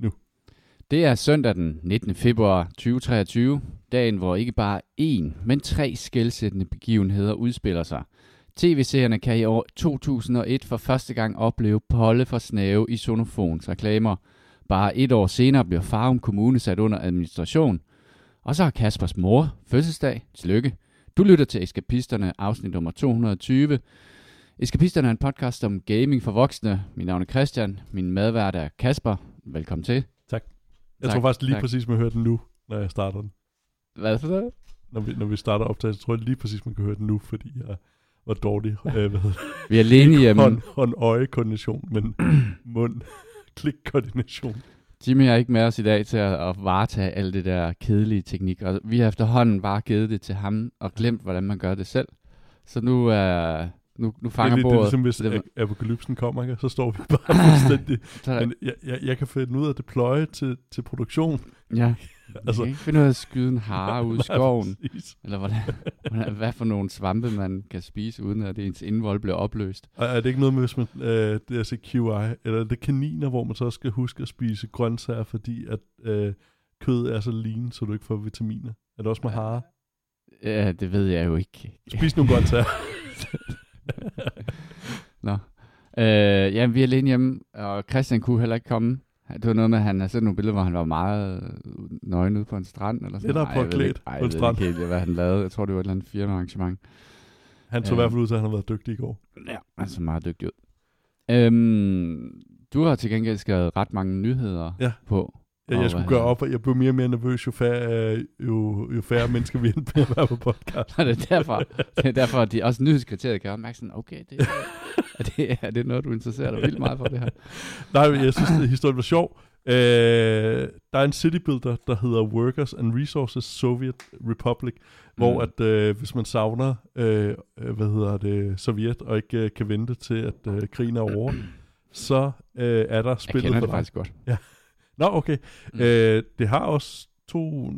Nu. Det er søndag den 19. februar 2023, dagen hvor ikke bare én, men tre skældsættende begivenheder udspiller sig. TV-seerne kan i år 2001 for første gang opleve Polle for Snave i Sonofons reklamer. Bare et år senere bliver Farum Kommune sat under administration. Og så har Kaspers mor fødselsdag. Tillykke. Du lytter til Eskapisterne, afsnit nummer 220. Eskapisterne er en podcast om gaming for voksne. Mit navn er Christian. Min medvært er Kasper. Velkommen til. Jeg Tak, tror faktisk lige tak. præcis, man hører den nu, når jeg starter den. Hvad for det? Når vi, når vi starter optagelsen, tror jeg lige præcis, man kan høre den nu, fordi jeg var dårlig. øh, hvad? Vi er alene hjemme. Hånd, hånd-øje-koordination, men mund-klik-koordination. Jimmy er ikke med os i dag til at, at varetage alt det der kedelige teknik, og vi har efterhånden bare givet det til ham og glemt, hvordan man gør det selv. Så nu, er nu, nu fanger det, er, det er bordet. ligesom, hvis det apokalypsen kommer, ikke? så står vi bare fuldstændig. Så, Men jeg, jeg, jeg kan finde ud af at deploye til, til produktion. ja, altså, jeg kan ikke finde ud af at skyde en hare ud i skoven, præcis. eller hvordan, hvordan, hvad for nogle svampe man kan spise, uden at ens indvold bliver opløst. Og er det ikke noget med, hvis man, øh, det er altså QI, eller er det kaniner, hvor man så skal huske at spise grøntsager, fordi at øh, kødet er så lean, så du ikke får vitaminer? Er det også med hare? Ja, det ved jeg jo ikke. Spis nogle grøntsager. Nå. Øh, ja, vi er alene hjemme, og Christian kunne heller ikke komme. Det var noget med, at han har set nogle billeder, hvor han var meget øh, nøgen ude på en strand. Eller sådan. Jeg ved påklædt på en jeg ved strand. ikke helt, hvad han lavede. Jeg tror, det var et eller andet firmaarrangement. Han så i Øh. hvert fald ud til, at han har været dygtig i går. Ja, altså meget dygtig ud. Øhm, du har til gengæld skrevet ret mange nyheder Ja. på. Ja, jeg skulle gøre op, og jeg blev mere og mere nervøs, jo færre, øh, jo, jo færre mennesker vi endte med at være på podcast. Og det er derfor, det er derfor at de også nyhedskriteriet kan mærke sådan, okay, det, er, det, er det noget, du interesserer dig vildt meget for det her? Nej, jeg synes, at historien var sjov. Øh, der er en citybuilder, der hedder Workers and Resources Soviet Republic, hvor Mm. at øh, hvis man savner, øh, hvad hedder det, Sovjet, og ikke øh, kan vente til, at øh, krigen er over, så øh, er der Jeg spillet kender for det faktisk godt. Nå, okay. Mm. Øh, det har også to,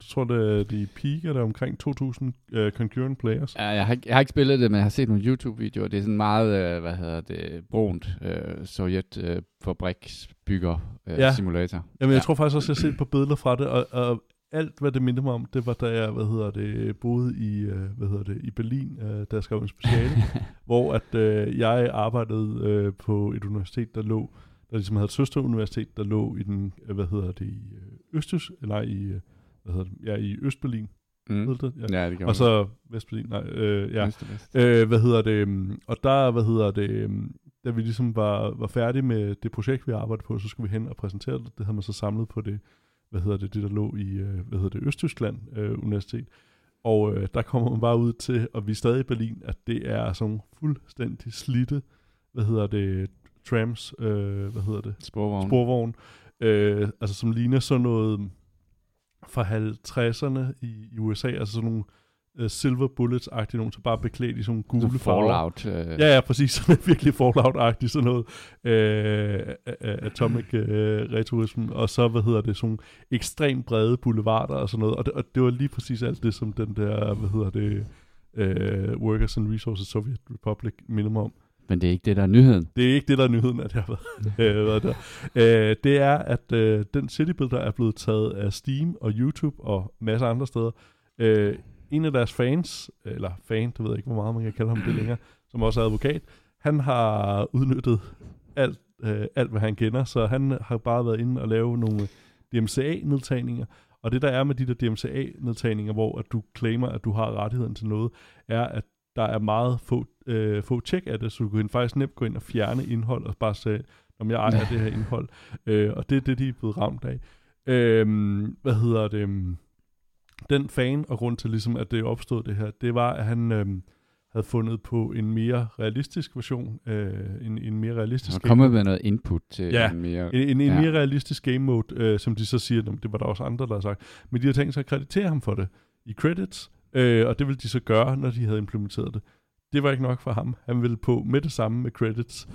jeg tror det, de peaker der er omkring 2.000 øh, concurrent players. Ja, jeg, har, ikke- jeg har ikke spillet det, men jeg har set nogle YouTube-videoer. Det er sådan meget, øh, hvad hedder det, brunt øh, sovjet øh, fabriksbygger øh, Ja. simulator. Jamen, jeg Ja. tror faktisk også, jeg har set på billeder fra det, og, og alt, hvad det minder mig om, det var, da jeg, hvad hedder det, boede i, øh, hvad hedder det, i Berlin, øh, da jeg skrev en speciale, hvor at øh, jeg arbejdede på et universitet, der lå, der ligesom havde et søsteruniversitet, der lå i den, hvad hedder det, i Østøs, eller i, hvad hedder det, ja, i Østberlin, mm. hedder det, ja. Ja, det gør Og så Vestberlin, nej, øh, ja. Vest vest. Øh, hvad hedder det, øhm, og der, hvad hedder det, øhm, da vi ligesom var, var færdige med det projekt, vi arbejdede på, så skulle vi hen og præsentere det. Det havde man så samlet på det, hvad hedder det, det der lå i, øh, hvad hedder det, Østtyskland øh, Universitet. Og øh, der kommer man bare ud til, og vi er stadig i Berlin, at det er sådan fuldstændig slidte, hvad hedder det, trams, øh, hvad hedder det, Sporvogn. sporvogn, øh, altså som ligner sådan noget fra 50'erne i, i USA, altså sådan nogle øh, silver bullets-agtige nogen, så bare beklædt i sådan nogle gule farver. Fallout. Øh, Ja, ja, præcis. Sådan virkelig Fallout-agtigt, sådan noget a- atomic øh, returism, og så, hvad hedder det, sådan ekstremt brede boulevarder og sådan noget, og det, og det var lige præcis alt det, som den der, hvad hedder det, øh, Workers and Resources Soviet Republic minder mig om. Men det er ikke det, der er nyheden. Det er ikke det, der er nyheden, at jeg har været, der. Øh, det er, at øh, den citybuilder er blevet taget af Steam og YouTube og masser af andre steder. Øh, en af deres fans, eller fan, det ved jeg ikke, hvor meget man kan kalde ham det længere, som også er advokat, han har udnyttet alt, øh, alt hvad han kender, så han har bare været inde og lave nogle DMCA-nedtagninger, og det der er med de der DMCA-nedtagninger, hvor at du claimer, at du har rettigheden til noget, er, at der er meget få, øh, få tjek af det, så du kan faktisk nemt gå ind og fjerne indhold og bare sige, om jeg ejer det her indhold. Øh, og det er det, de er blevet ramt af. Øh, hvad hedder det? Den fan, og grund til ligesom, at det opstod det her, det var, at han øh, havde fundet på en mere realistisk version, øh, en, en mere realistisk game kommet med noget input til Ja, en mere... en, en, en Ja. mere realistisk game mode, øh, som de så siger, "Nå, men det var der også andre, der har sagt. Men de har tænkt sig at kreditere ham for det i credits, øh, og det ville de så gøre, når de havde implementeret det. Det var ikke nok for ham. Han ville på med det samme med credits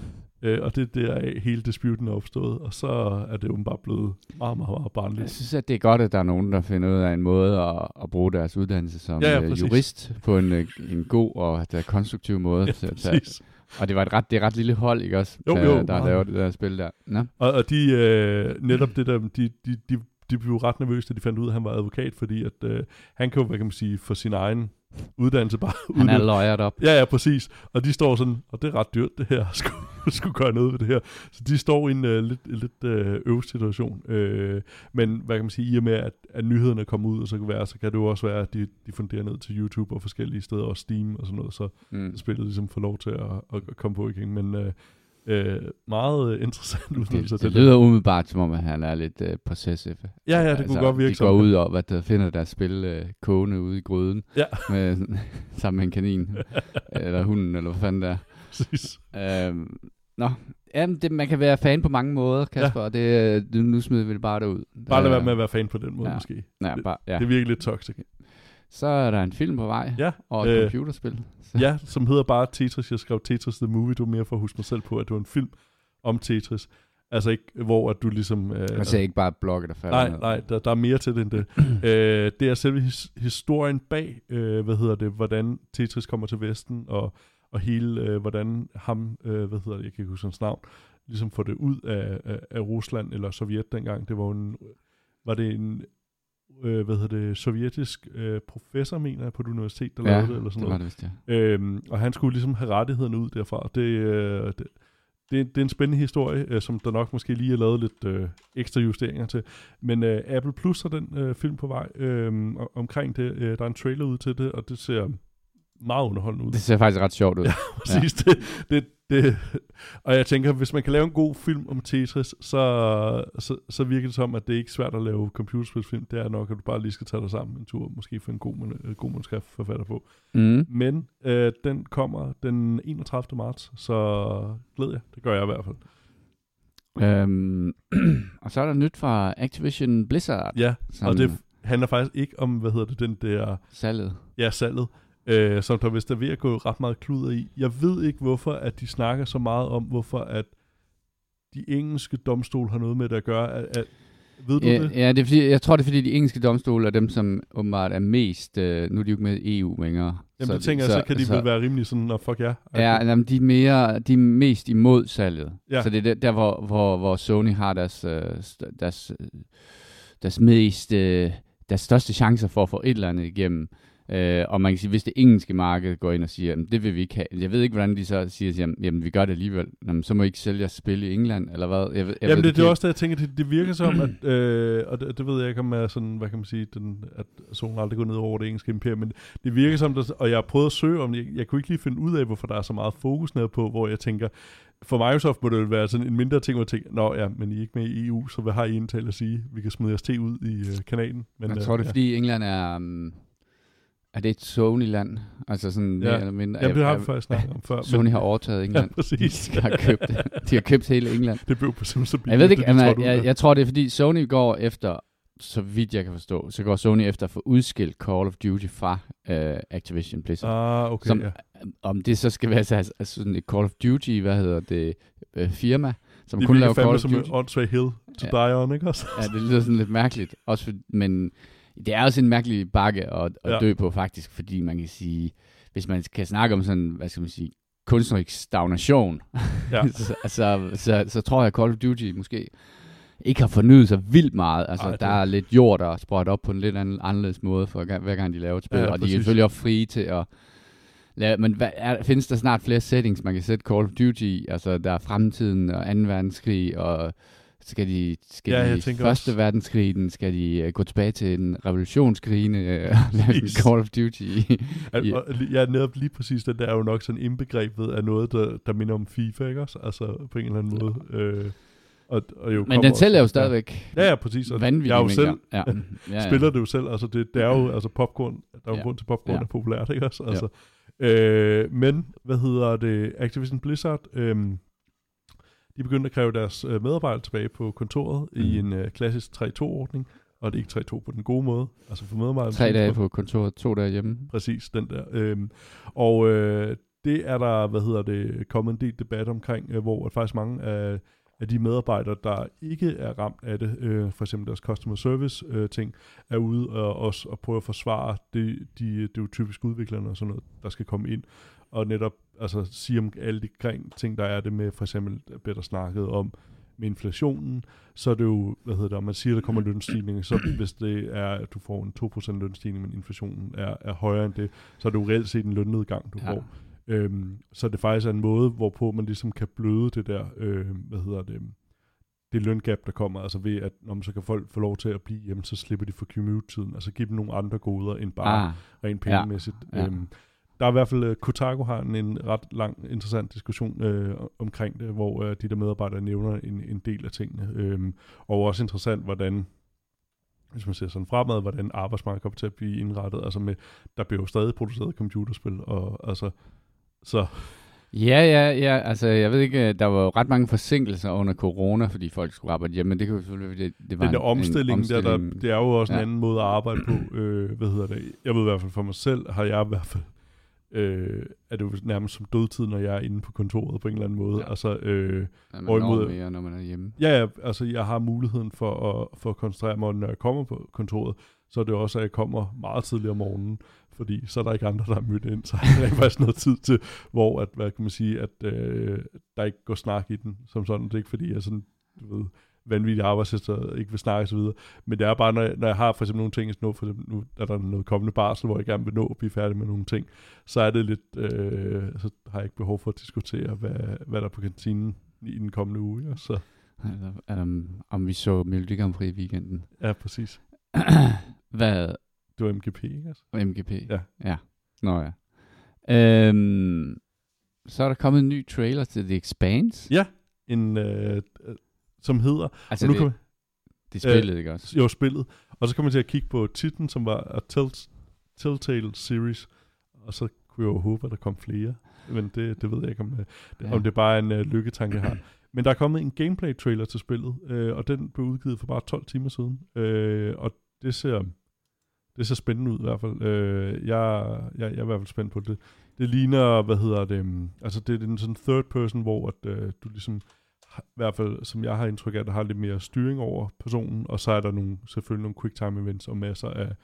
Øh, og det er der hele disputen er opstået, og så er det åbenbart blevet meget, meget, meget barnligt. Jeg synes, at det er godt, at der er nogen, der finder ud af en måde at, at bruge deres uddannelse som Ja, ja, øh, præcis. jurist på en, øh, en god og der konstruktiv måde. Ja, til at tage. præcis. Og det var et ret, det er et ret lille hold, ikke også? Jo, der, jo, der meget. laver det der spil der. Nå. Og, og de, øh, netop det der, de, de, de, de blev ret nervøse, da de fandt ud af, at han var advokat, fordi at, øh, han kan jo, hvad kan man sige, for sin egen uddannelse bare Han er udnytte- løjert op. Ja, ja, præcis. Og de står sådan, og det er ret dyrt det her, skulle, skulle gøre noget ved det her. Så de står i en uh, lidt, lidt uh, øv situation. Uh, men hvad kan man sige, i og med, at, at nyhederne kommer ud, og så kan, være, så kan det jo også være, at de, de funderer ned til YouTube og forskellige steder, og Steam og sådan noget, så Mm. spillet ligesom får lov til at, at komme på igen. Men uh, uh, meget interessant udvidelse Det, til det lyder umiddelbart, som om at han er lidt uh, possessive. Ja, ja, det kunne godt virke de går det. ud og hvad der finder deres spil uh, kogende ude i gryden Ja. med, sammen med en kanin. eller hunden, eller hvad fanden det er. Præcis. Øhm, nå, jamen, det, man kan være fan på mange måder, Kasper, ja. og det, øh, nu, smider vi det bare derud. Bare lad Der- være med at være fan på den måde, ja. måske. Ja, bare, ja. Det virker lidt toxic. Så er der en film på vej, Ja, og et øh, computerspil. Så, Ja, som hedder bare Tetris. Jeg skrev Tetris The Movie. Du mere for at huske mig selv på, at det var en film om Tetris. Altså ikke, hvor at du ligesom... Øh, Man ser ikke bare blokke, der falder nej, ned. nej, der, der er mere til det end det. øh, det er selve his, historien bag, øh, hvad hedder det, hvordan Tetris kommer til Vesten, og, og hele, øh, hvordan ham, øh, hvad hedder det, jeg kan ikke huske hans navn, ligesom får det ud af, af, af Rusland eller Sovjet dengang. Det var en, var det en, øh, hvad hedder det, sovjetisk øh, professor, mener jeg, på et universitet, der ja, lavede det, eller sådan det noget. var det vist, ja. Øhm, og han skulle ligesom have rettighederne ud derfra. Det, øh, det, det, det er en spændende historie, øh, som der nok måske lige er lavet lidt øh, ekstra justeringer til. Men øh, Apple Plus har den øh, film på vej øh, omkring det. Øh, der er en trailer ud til det, og det ser meget underholdende ud. Det ser faktisk ret sjovt ud. Ja. Præcis, det, det, det. Og jeg tænker, hvis man kan lave en god film om Tetris, så, så, så virker det som, at det er ikke svært at lave computerspilsfilm. Det er nok, at du bare lige skal tage dig sammen en tur, måske få en god, øh, god manuskriptforfatter på. Mm. Men øh, den kommer den 31. marts, så glæder jeg. Det gør jeg i hvert fald. Øhm, og så er der nyt fra Activision Blizzard. Ja, som og det handler faktisk ikke om, hvad hedder det, den der, salget. ja, salget, øh, som der vist er ved at gå ret meget kluder i. Jeg ved ikke, hvorfor at de snakker så meget om, hvorfor at de engelske domstol har noget med det at gøre. At, at, ved du Ja, det? ja, det er fordi, jeg tror, det er fordi, de engelske domstole er dem, som åbenbart er mest... Øh, nu er de jo ikke med i EU længere. Jamen det tænker jeg, så kan de vel være rimelig sådan, og fuck ja. Ja, jamen, de, er mere, de er mest imod salget. Ja. Så det er der, der hvor, hvor, hvor Sony har deres, øh, deres, øh, deres mest, øh, deres største chancer for at få et eller andet igennem. Øh, og man kan sige, hvis det engelske marked går ind og siger, jamen, det vil vi ikke have. Jeg ved ikke, hvordan de så siger, jamen, jamen vi gør det alligevel. Jamen, så må I ikke sælge jeres spil i England, eller hvad? Jeg, ved- jeg Jamen ved det, det er også det, jeg tænker, det, det virker som, at, øh, og det, det ved jeg ikke, om er sådan, hvad kan man sige, den, at solen aldrig går ned over det engelske imperium, men det virker som, der, og jeg har prøvet at søge om, jeg, jeg kunne ikke lige finde ud af, hvorfor der er så meget fokus nede på, hvor jeg tænker, for Microsoft må det jo være sådan en mindre ting, hvor jeg tænker, nå ja, men I er ikke med i EU, så hvad har I indtalt at sige? Vi kan smide jeres te ud i øh, kanalen. Men, Jeg øh, tror, det er ja. fordi England er... Um, er det et Sony-land? Altså sådan Ja. mere eller mindre... Jamen det har er- vi faktisk snakket om før. Sony har overtaget Ja, England. præcis. de, har købt, de har købt hele England. Det blev på simpelthen så billigt. Jeg ved det ikke, da de jeg, jeg, jeg tror det er fordi Sony går efter, så vidt jeg kan forstå, så går Sony efter at få udskilt Call of Duty fra uh, Activision Blizzard. Ah, okay, som, ja. Om det så skal være så, altså sådan et Call of Duty, hvad hedder det, øh, firma, som Det kun laver Call of som Duty. en åndssvag hill to Ja. die on, ikke også? Ja, det lyder sådan lidt mærkeligt. Også for, men det er også en mærkelig bakke at, at Ja. dø på, faktisk, fordi man kan sige, hvis man kan snakke om sådan, hvad skal man sige, kunstnerisk stagnation, Ja. så, så, så, så tror jeg, at Call of Duty måske ikke har fornyet sig vildt meget. Altså, Ej, det- der er lidt jord, der er sprøjt op på en lidt anden, anderledes måde, for hver gang de laver et spil. Ja, Ja, og de er selvfølgelig også frie til at lave, men hvad, er, findes der snart flere settings, man kan sætte Call of Duty i? Altså, der er fremtiden og 2. verdenskrig, og skal de, skal Ja, de første også- verdenskrig, den, skal de uh, gå tilbage til en revolutionskrigene uh, lave. Call of Duty? Al- Ja. Ja, netop lige præcis det der er jo nok sådan indbegrebet af noget, der, der minder om FIFA, ikke også? Altså på en eller anden måde. Øh, og, og jo Men den sælger jo stadigvæk Ja, ja, præcis. Og vanvittige jeg er jo selv. Ja. Ja, ja. spiller det jo selv. Altså det, det er jo altså popcorn. Der er jo Ja. grund til popcorn Ja. er populært, ikke også? Altså, øh, men, hvad hedder det? Activision Blizzard, øh, de begyndte at kræve deres øh, medarbejdere tilbage på kontoret mm. i en øh, klassisk 3-2-ordning. Og det er ikke 3-2 på den gode måde. Altså for medarbejderne. Tre dage på kontoret, to dage hjemme. Præcis, den der. Øhm, og øh, det er der, hvad hedder det, kommet en del debat omkring, øh, hvor at faktisk mange af, af de medarbejdere, der ikke er ramt af det, øh, for eksempel deres customer service øh, ting, er ude og også at prøve at forsvare det, de, det er jo typisk udviklerne og sådan noget, der skal komme ind, og netop altså, sige om alle de kring ting, der er det med, for eksempel, Peter snakket om, med inflationen, så er det jo, hvad hedder det, man siger, der kommer lønstigning, så hvis det er, at du får en 2% lønstigning, men inflationen er, er højere end det, så er det jo reelt set en lønnedgang, du ja. får. Øhm, så det faktisk er en måde, hvorpå man ligesom kan bløde det der, øh, hvad hedder det, det løngab, der kommer, altså ved, at når man så kan folk få lov til at blive hjemme, så slipper de for commute-tiden, altså give dem nogle andre goder end bare ah, rent pengemæssigt. Ja, ja. Øhm, der er i hvert fald, uh, Kotaku har en, en ret lang, interessant diskussion øh, omkring det, hvor øh, de der medarbejdere nævner en, en del af tingene. Øhm, og også interessant, hvordan hvis man ser sådan fremad, hvordan arbejdsmarkedet kommer til at blive indrettet. Altså med, der bliver jo stadig produceret computerspil, og altså, så... Ja, ja, ja, altså jeg ved ikke, der var jo ret mange forsinkelser under corona, fordi folk skulle arbejde hjemme, men det kan jo selvfølgelig, det, det var Den der en, omstilling, en omstilling. Der, der, det er jo også ja. en anden måde at arbejde på, øh, hvad hedder det, jeg ved i hvert fald for mig selv, har jeg i hvert fald øh, er det jo nærmest som dødtid, når jeg er inde på kontoret på en eller anden måde. Ja. Altså, øh, ja, man når mere, når man er hjemme. Ja, ja, altså jeg har muligheden for at, for at koncentrere mig, når jeg kommer på kontoret, så er det også, at jeg kommer meget tidligt om morgenen, fordi så er der ikke andre, der er mødt ind, så er der faktisk noget tid til, hvor at, hvad kan man sige, at øh, der ikke går snak i den, som sådan. Det er ikke fordi, jeg sådan, du ved, vanvittige arbejdshester ikke vil snakke osv. Men det er bare, når jeg, når jeg har for eksempel nogle ting, nu, for eksempel, nu er der noget kommende barsel, hvor jeg gerne vil nå at blive færdig med nogle ting, så er det lidt, øh, så har jeg ikke behov for at diskutere, hvad, hvad der er på kantinen i den kommende uge. Ja, så. Altså, um, om vi så Melodi Grand Prix i weekenden. Ja, præcis. hvad? Det var MGP, ikke? Altså? MGP? Ja. Ja. Nå ja. Øhm, så er der kommet en ny trailer til The Expanse. Ja, en øh, som hedder... Altså, nu det, kan det er spillet, øh, ikke også? Jo, spillet. Og så kommer man til at kigge på titlen, som var A Telltale Series, og så kunne jeg jo håbe, at der kom flere. Men det, det ved jeg ikke, om, øh, ja. om det er bare en uh, lykketanke her. Men der er kommet en gameplay-trailer til spillet, øh, og den blev udgivet for bare 12 timer siden. Øh, og det ser, det ser spændende ud i hvert fald. Øh, jeg, jeg, jeg er i hvert fald spændt på det. Det ligner, hvad hedder det, um, altså det er en sådan third person, hvor at, øh, du ligesom i hvert fald som jeg har indtryk af, der har lidt mere styring over personen, og så er der nogle, selvfølgelig nogle quick time events og masser af,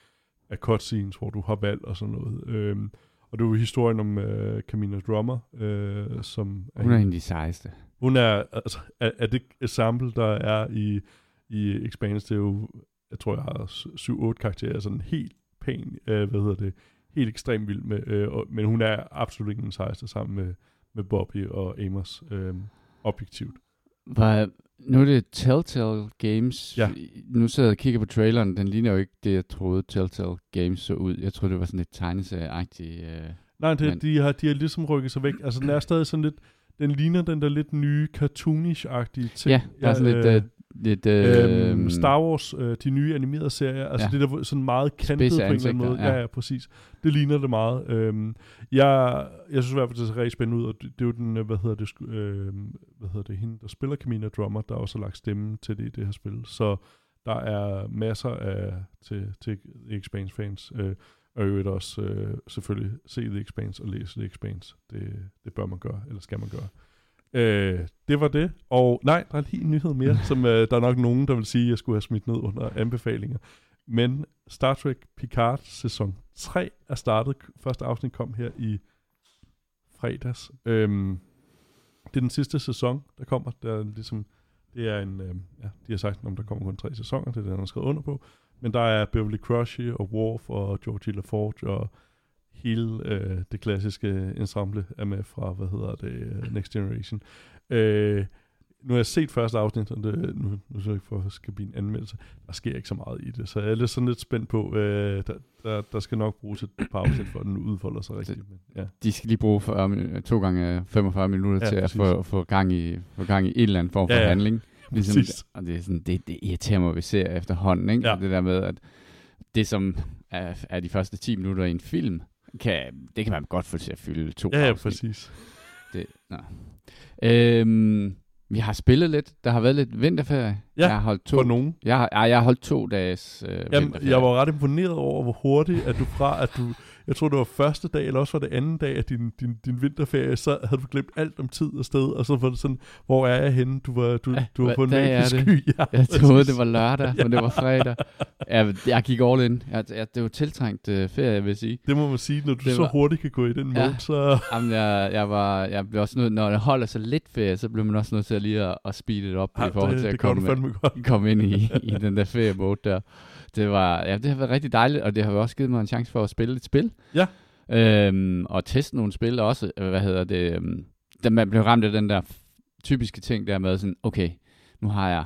af cutscenes, hvor du har valg og sådan noget. Øhm, og det er jo historien om øh, Camina Drummer, øh, som er... Hun er en af de sejeste. Hun er, altså, er, er det sample, der er i, i Expanse, det er jo, jeg tror, jeg har 7-8 karakterer, sådan helt pæn, øh, hvad hedder det, helt ekstremt vild med, øh, og, men hun er absolut ikke den sejeste sammen med, med Bobby og Amos, øh, objektivt. Var, nu er det Telltale Games. Ja. Nu sidder jeg og kigger på traileren. Den ligner jo ikke det, jeg troede Telltale Games så ud. Jeg troede, det var sådan et tegneserieagtigt... Øh, Nej, det, men... de, har, de har ligesom rykket sig væk. Altså, den er stadig sådan lidt... Den ligner den der lidt nye cartoonish-agtige ting. Ja, der er sådan øh, lidt... Øh, lidt øh, øhm, Star Wars, øh, de nye animerede serier, altså ja. det der sådan meget kantet på en eller anden måde. Ja. ja, ja, præcis. Det ligner det meget. Øhm, jeg, jeg synes i hvert fald, det ser rigtig spændende ud, og det, det er jo den, øh, hvad hedder det, øh, hvad hedder det, hende, der spiller Camina Drummer, der også har lagt stemme til det i det her spil. Så der er masser af til, til Expanse fans. Øh, og i øvrigt også øh, selvfølgelig se The Expanse og læse The Expanse. Det, det bør man gøre, eller skal man gøre. Øh, det var det. Og nej, der er lige en nyhed mere, som øh, der er nok nogen, der vil sige, at jeg skulle have smidt ned under anbefalinger. Men Star Trek Picard sæson 3 er startet. Første afsnit kom her i fredags. Øhm, det er den sidste sæson, der kommer. Der er ligesom, det er en, øh, ja, de har sagt, om der kommer kun tre sæsoner, det er det, han har skrevet under på. Men der er Beverly Crushy og Worf og Georgie LaForge og hele øh, det klassiske ensemble er med fra, hvad hedder det, øh, Next Generation. Øh, nu har jeg set første afsnit, og det, nu, nu så jeg ikke for, at skal blive en anmeldelse. Der sker ikke så meget i det, så jeg er lidt sådan lidt spændt på, øh, der, der, der skal nok bruges et par afsnit, for at den udfolder sig rigtigt. Men, ja. De skal lige bruge for, um, to gange 45 minutter ja, til præcis. at få, få, gang i, få gang i en eller anden form for ja, ja. handling. Ligesom, og det, er sådan, det, det irriterer mig, at vi ser efterhånden, ikke? Ja. det der med, at det som er, er de første 10 minutter i en film, kan, det kan man godt få til at fylde to Ja, ja, præcis. Det, nå. Øhm, vi har spillet lidt. Der har været lidt vinterferie. Ja, jeg har holdt to, for nogen. Jeg har, jeg har holdt to dages øh, Jamen, Jeg var ret imponeret over, hvor hurtigt, at du fra, at du jeg tror det var første dag, eller også var det anden dag af din, din, din vinterferie, så havde du glemt alt om tid og sted, og så var det sådan, hvor er jeg henne? Du var, du, Ja, du var på en magisk sky. Ja, Jeg troede, det var lørdag, men det var fredag. Jeg, jeg gik all in. Jeg, jeg, det var tiltrængt øh, ferie, vil jeg sige. Det må man sige, når du Det så var- hurtigt kan gå i den Ja. mode, så... Jamen, jeg, jeg, var, jeg blev også nødt, når det holder så lidt ferie, så bliver man også nødt til at lige at, at speede det op Ja, i forhold det, til at det komme, fandme godt. komme ind i, i den der ferie-mode der. Det, var, ja, det har været rigtig dejligt, og det har også givet mig en chance for at spille et spil. Ja. Øhm, og teste nogle spil også. Øh, Hvad hedder det? øhm, Da man blev ramt af den der typiske ting der med sådan, okay, nu har jeg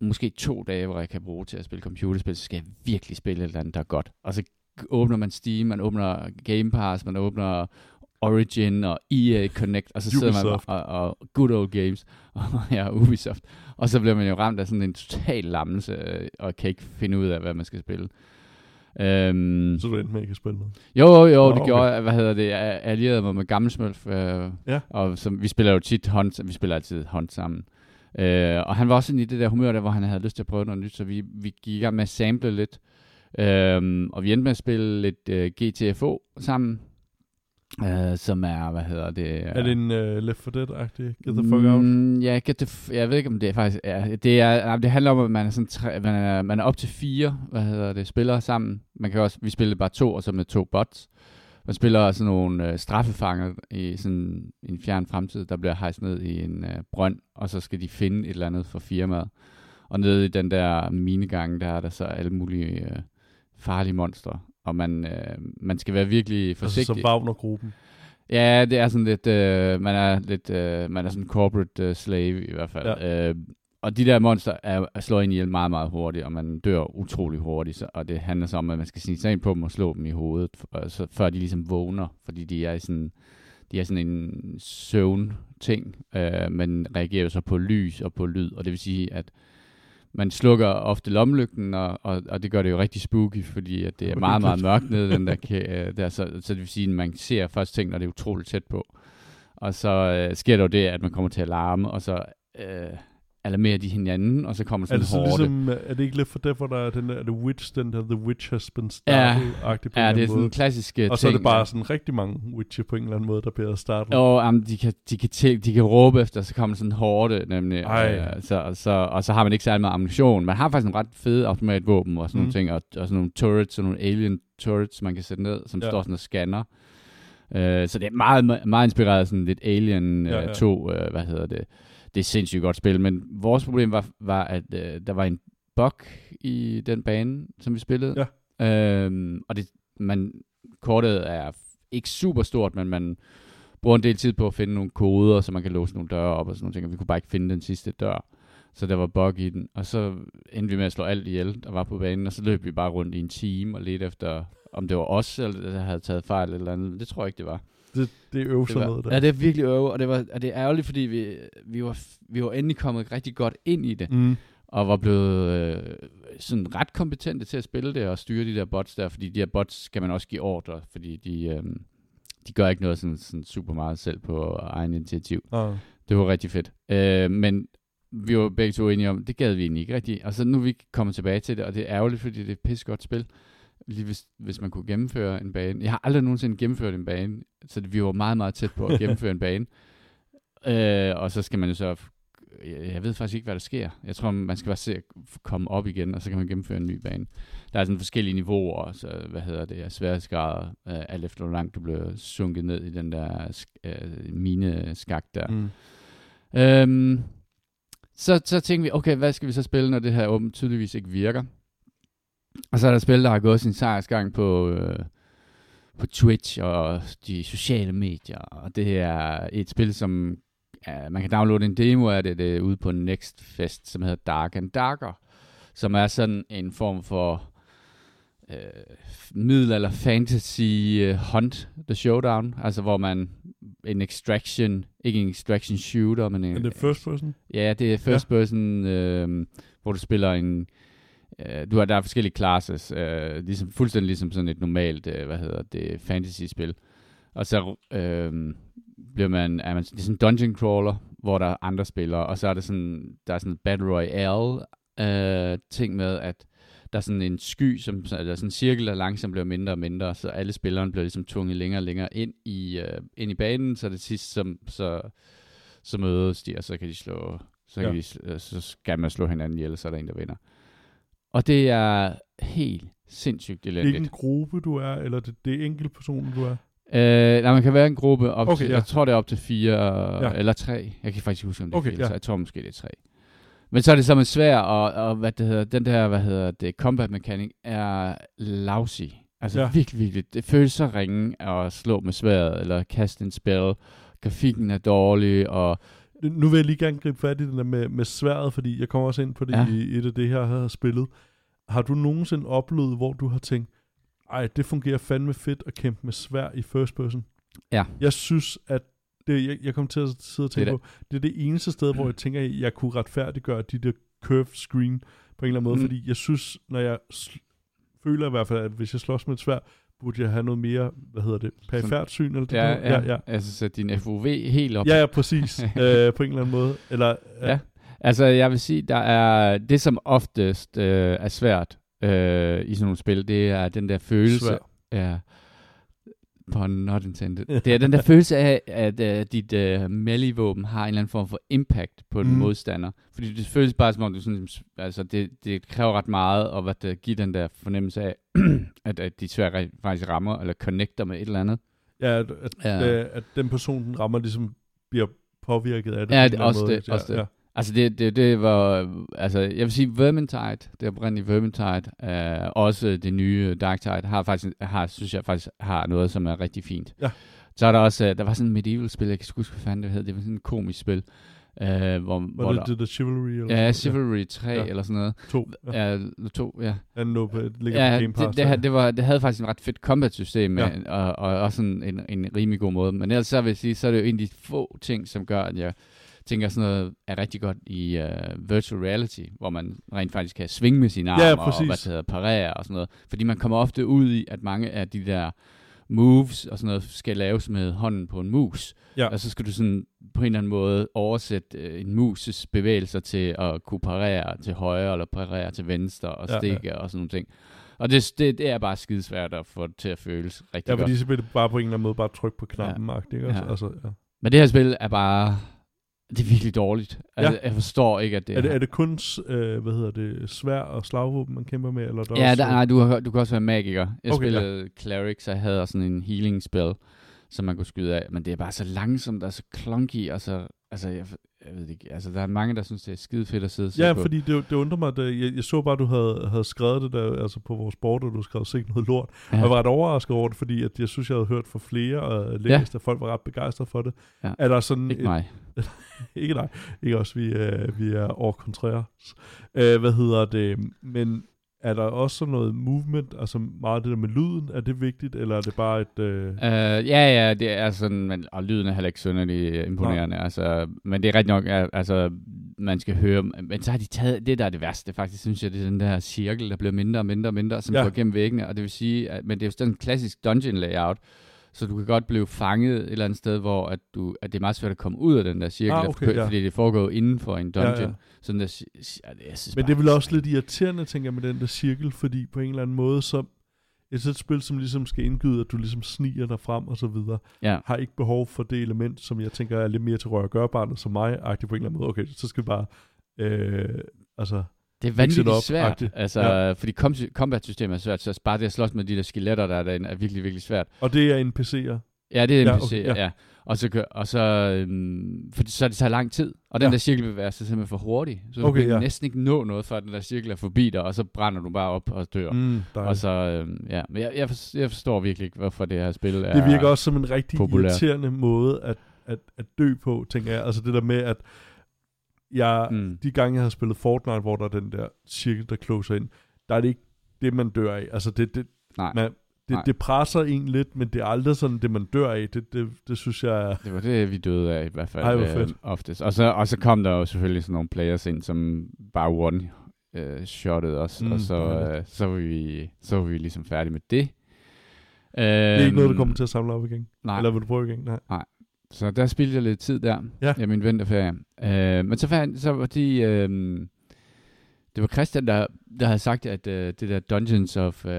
måske to dage, hvor jeg kan bruge til at spille computerspil, så skal jeg virkelig spille et eller andet, der er godt. Og så åbner man Steam, man åbner Game Pass, man åbner Origin og EA Connect, og så sidder man Ubisoft. og, og Good Old Games, og ja, Ubisoft. Og så bliver man jo ramt af sådan en total lammelse, øh, og kan ikke finde ud af, hvad man skal spille. Øhm, Så du endte med ikke at spille noget. jo, jo, jo, Nå, det okay. gjorde jeg. Hvad hedder det? Jeg allierede mig med Gammelsmølf. Øh, Ja. Og som, vi spiller jo tit hånd, vi spiller altid hånd sammen. Øh, og han var også i det der humør der, hvor han havde lyst til at prøve noget nyt, så vi, vi gik i gang med at sample lidt. Øh, og vi endte med at spille lidt øh, GTFO sammen. Øh, som er, hvad hedder det? Er det en uh, Left 4 Dead-agtig? Get the fuck out? Mm, ja, get the f- jeg ved ikke, om det er faktisk... Ja, det, er, det handler om, at man er, sådan tre, man, er, man er op til fire hvad hedder det, spillere sammen. Man kan også, vi spiller bare to, og så med to bots. Man spiller sådan nogle øh, straffefanger i sådan en fjern fremtid, der bliver hejst ned i en øh, brønd, og så skal de finde et eller andet for firmaet. Og nede i den der minegang, der er der så alle mulige øh, farlige monstre. Og man, øh, man skal være virkelig forsigtig. Altså, så Wagner-gruppen. Ja, det er sådan lidt, øh, man er lidt, øh, man er sådan corporate øh, slave i hvert fald. Ja. Øh, og de der monster er, er slår ind ihjel meget, meget hurtigt, og man dør utrolig hurtigt, så, og det handler så om, at man skal snige sig ind på dem og slå dem i hovedet, for, så, før de ligesom vågner, fordi de er i sådan, de er sådan en søvn-ting, øh, men reagerer så på lys og på lyd, og det vil sige, at man slukker ofte lommelygten, og, og, og det gør det jo rigtig spooky, fordi at det er meget, meget mørkt nede den der, ka- øh, der så, så det vil sige, at man ser først ting, når det er utroligt tæt på. Og så øh, sker der jo det, at man kommer til at larme, og så øh, alarmerer de hinanden, og så kommer Er sådan det så en hårde. ligesom, øh, er det ikke lidt for derfor, der er den der, er det Witch, den der The Witch has been Ja. started-agtig Ja, en det er sådan en klassisk ting. Og så er det bare sådan rigtig mange Witcher på en eller anden måde, der bliver startet. Og um, de, kan, de, kan tæ- de kan råbe efter, så kommer sådan en hårde, nemlig. Ej. Øh, så, så, og så har man ikke særlig meget ammunition. Man har faktisk nogle ret fede automatvåben og sådan Mm. nogle ting, og, og sådan nogle turrets, sådan nogle alien turrets, man kan sætte ned, som Ja. ja. står sådan og scanner. Øh, så det er meget, meget, inspireret sådan lidt Alien Ja, øh, ja. 2, øh, hvad hedder det. Det er sindssygt godt spil, men vores problem var, var at øh, der var en bug i den bane, som vi spillede. Ja. Øhm, og det, man, kortet er ikke super stort, men man bruger en del tid på at finde nogle koder, så man kan låse nogle døre op og sådan nogle ting, og vi kunne bare ikke finde den sidste dør. Så der var bug i den, og så endte vi med at slå alt ihjel, der var på banen, og så løb vi bare rundt i en time og ledte efter, om det var os, eller der havde taget fejl eller andet. Det tror jeg ikke, det var. Det, det er øvelser Det var, noget der. ja, det er virkelig øve, og det, var, og det er ærgerligt, fordi vi, vi, var, vi var endelig kommet rigtig godt ind i det, Mm. og var blevet øh, sådan ret kompetente til at spille det og styre de der bots der, fordi de her bots skal man også give ordre, fordi de, øh, de gør ikke noget sådan, sådan super meget selv på egen initiativ. Ah. Det var rigtig fedt. Øh, men vi var begge to enige om, det gad vi egentlig ikke rigtigt. Og så nu er vi kommet tilbage til det, og det er ærgerligt, fordi det er et godt spil. Lige hvis, hvis man kunne gennemføre en bane. Jeg har aldrig nogensinde gennemført en bane, så vi var meget, meget tæt på at gennemføre en bane. Øh, og så skal man jo så... Jeg ved faktisk ikke, hvad der sker. Jeg tror, man skal bare se at komme op igen, og så kan man gennemføre en ny bane. Der er sådan forskellige niveauer, så hvad hedder det, sværhedsgrader, øh, alt efter hvor langt du bliver sunket ned i den der øh, mine skak der. Mm. Øhm, så, så tænkte vi, okay, hvad skal vi så spille, når det her åben tydeligvis ikke virker? Og så er der spil, der har gået sin sejrsgang på, øh, på Twitch og de sociale medier. Og det er et spil, som ja, man kan downloade en demo af det, det er ude på Next Fest, som hedder Dark and Darker. Som er sådan en form for øh, middelalder fantasy øh, hunt the showdown. Altså hvor man en extraction, ikke en extraction shooter, men en, Er det first person? Ja, det er first ja. person, øh, hvor du spiller en... Øh, du har, der er forskellige classes, øh, ligesom, fuldstændig ligesom sådan et normalt, øh, hvad hedder det, fantasy-spil. Og så øh, bliver man, er man, det er sådan en dungeon crawler, hvor der er andre spillere, og så er der sådan, der er sådan en Battle Royale øh, ting med, at der er sådan en sky, som, eller sådan en cirkel, der langsomt bliver mindre og mindre, så alle spillerne bliver ligesom tvunget længere og længere ind i, øh, ind i banen, så det sidst, som, så, så mødes de, og så kan de slå, så, kan Ja. de, øh, så skal man slå hinanden ihjel, så er der en, der vinder. Og det er helt sindssygt Det er elendigt. ikke en gruppe, du er, eller det, det er enkelt person, du er. Øh, nej, man kan være en gruppe op Okay, til, ja. jeg tror det er op til fire Ja. eller tre. Jeg kan faktisk ikke huske, om det er Okay, fire, ja. så jeg tror måske det er tre. Men så er det så svært, og, og hvad det hedder, den der, hvad hedder det, combat mechanic er lousy. Altså ja. virkelig, virkelig. Det føles så ringe at slå med sværet, eller kaste en spil. Grafikken er dårlig, og Nu vil jeg lige gerne gribe fat i den der med, med sværet, fordi jeg kommer også ind på det ja. I et af det her, jeg har spillet. Har du nogensinde oplevet, hvor du har tænkt, ej, det fungerer fandme fedt at kæmpe med svær i first person? Ja. Jeg synes, at det, jeg, jeg kom til at sidde og tænke Det på, det er det eneste sted, hvor jeg tænker, at jeg kunne retfærdiggøre de der curved screen på en eller anden måde, mm. Fordi jeg synes, når jeg føler i hvert fald, at hvis jeg slås med et svær, burde jeg have noget mere, hvad hedder det, perifært syn, eller det ja, ja, ja. altså sætte din FOV helt op. Ja, ja, præcis. øh, på en eller anden måde. Eller, Ja. Altså, jeg vil sige, der er det, som oftest øh, er svært øh, i sådan nogle spil, det er den der følelse. Svær. Ja. Pun not intended. Det er den der følelse af, at uh, dit uh, melee-våben har en eller anden form for impact på den Mm. modstander. Fordi det føles bare som om, du sådan, altså det, det kræver ret meget at hvad det, give den der fornemmelse af, at, at de svært faktisk rammer eller connecter med et eller andet. Ja, at, at, Ja. ja. at den person, den rammer, ligesom bliver påvirket af det. Ja, det- også måde. det, også det. Ja, Altså det, det, det var, altså jeg vil sige Vermintide, det oprindelige Vermintide, øh, også det nye Darktide, har faktisk, har, synes jeg faktisk har noget, som er rigtig fint. Ja. Så er der også, øh, der var sådan et medieval spil, jeg kan ikke huske, hvad fanden det hed, det var sådan et komisk spil, øh, hvor, Var hvor det, der, der Chivalry? Eller ja, Chivalry 3 Ja. eller sådan noget. noget? To. Ja. Ja, to, ja. ja no, det ligger Ja, på Game Pass. det, det, had- det, var, det havde faktisk en ret fedt combat-system, Ja. ja. og, og også sådan en, en rimelig god måde. Men ellers så vil jeg sige, så er det jo en af de få ting, som gør, at jeg tænker, sådan noget er rigtig godt i uh, virtual reality, hvor man rent faktisk kan svinge med sine arme Ja, og hvad det hedder, parere og sådan noget. Fordi man kommer ofte ud i, at mange af de der moves og sådan noget skal laves med hånden på en mus. Ja. Og så skal du sådan på en eller anden måde oversætte øh, en muses bevægelser til at kunne parere til højre eller parere til venstre og Ja, ja. stikke ja, ja. og sådan nogle ting. Og det, det, det er bare skidesvært at få det til at føles rigtig Ja, godt. fordi så bliver det bare på en eller anden måde bare tryk på knappen, ja. ikke? også? Ja. Altså, ja. Men det her spil er bare... Det er virkelig dårligt. Altså, jeg forstår ikke, at det Er, det, er det kun, øh, hvad hedder det, svær og slagvåben, man kæmper med? Eller er der Ja, også, der, nej, du, har, du kan også være magiker. Jeg Okay, okay, ja. spillede Cleric, så jeg havde sådan en healing spell, som man kunne skyde af. Men det er bare så langsomt og så clunky, og så... Altså, jeg, jeg ved ikke. Altså, der er mange, der synes, det er skide fedt at sidde og se Ja, på. fordi det, det undrer mig, at jeg, jeg så bare, at du havde, havde skrevet det der, altså på vores board, og du skrevet sikkert noget lort. Ja. Og jeg var ret overrasket over det, fordi at jeg synes, jeg havde hørt fra flere og læst, ja. at folk var ret begejstrede for det. Ja. Er der sådan Ikke et, mig. ikke dig, ikke også, vi, øh, vi er over kontræres. Øh, hvad hedder det, men er der også sådan noget movement, altså meget det der med lyden, er det vigtigt, eller er det bare et... Øh... Uh, ja, ja, det er sådan, men, og lyden er heller ikke synderlig imponerende, altså, men det er rigtigt nok, altså, man skal høre, men så har de taget, det der er det værste faktisk, synes jeg, det er den der cirkel, der bliver mindre og mindre og mindre, som ja. går gennem væggene, og det vil sige, at, men det er jo sådan en klassisk dungeon layout, så du kan godt blive fanget et eller andet sted, hvor at du, at det er meget svært at komme ud af den der cirkel, Ah, okay, ja. fordi det foregår inden for en dungeon. Ja, ja. Sådan der, ja, det, jeg synes Men det er vel også lidt irriterende, tænker jeg, med den der cirkel, fordi på en eller anden måde, så et et spil, som ligesom skal indgyde, at du ligesom sniger dig frem og så videre, Ja. har ikke behov for det element, som jeg tænker er lidt mere til røre gørbarnet som mig, agtigt på en eller anden måde. Okay, så skal vi bare, øh, altså, Det er vanvittigt svært, altså, Ja. ja. fordi com- combat-systemet er svært, så bare det at slås med de der skeletter, der er derinde, er virkelig, virkelig svært. og det er NPC'er. Ja, det er Ja, NPC, okay, ja. ja. Ja. Og så, og så, øhm, for så det tager lang tid, og den Ja. ja. der cirkel bevæger sig simpelthen for hurtigt. Så du Okay, kan ja. næsten ikke nå noget, før den der cirkel er forbi dig, og så brænder du bare op og dør. Mm. Og så, øhm, ja, men jeg, jeg, forstår, jeg forstår virkelig ikke, hvorfor det her spil er... det virker også som en rigtig populært. irriterende måde at, at, at dø på, tænker jeg. Altså det der med, at jeg, Mm. de gange, jeg har spillet Fortnite, hvor der er den der cirkel, der closer ind, der er det ikke det, man dør af. Altså det, det, Nej. man, det, Nej. det presser en lidt, men det er aldrig sådan det, man dør af. Det, det, det synes jeg er... Det var det, vi døde af i hvert fald Ej, hvor øh, fedt. oftest. Og så, og så kom der jo selvfølgelig sådan nogle players ind, som bare one øh, shottede os, Mm, og så, øh, så, var vi, så var vi ligesom færdige med det. Det er ikke noget, du Øhm, kommer til at samle op igen? Nej, Eller vil du prøve igen? Nej. Så der spildte jeg lidt tid der, Ja. i min vinterferie. Øh, men så, fandt, så var de, øh, Det var Christian, der, der havde sagt, at uh, det der Dungeons of uh,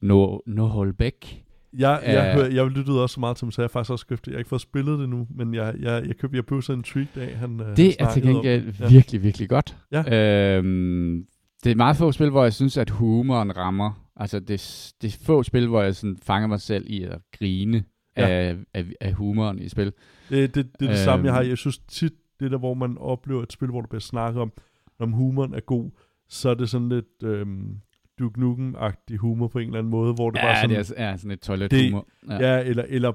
no, no Holbeck, Jeg, jeg, uh, jeg lyttede også så meget til ham, så jeg har faktisk også købt det. Jeg har ikke fået spillet det nu, men jeg, jeg, jeg købte, jeg blev så intrigued af, han uh, det er til gengæld ja. virkelig, virkelig godt. Ja. Øhm, det er meget få spil, hvor jeg synes, at humoren rammer. Altså, det, det er få spil, hvor jeg sådan fanger mig selv i at grine ja. af, af, af humoren i spil. Det, det, det er det øhm, samme, jeg har. Jeg synes tit, det der, hvor man oplever et spil, hvor der bliver snakket om, om humoren er god, så er det sådan lidt øhm, Duke Nukem-agtig humor på en eller anden måde, hvor det ja, bare sådan... det er, ja, sådan lidt toilet-humor. Ja. ja, eller, eller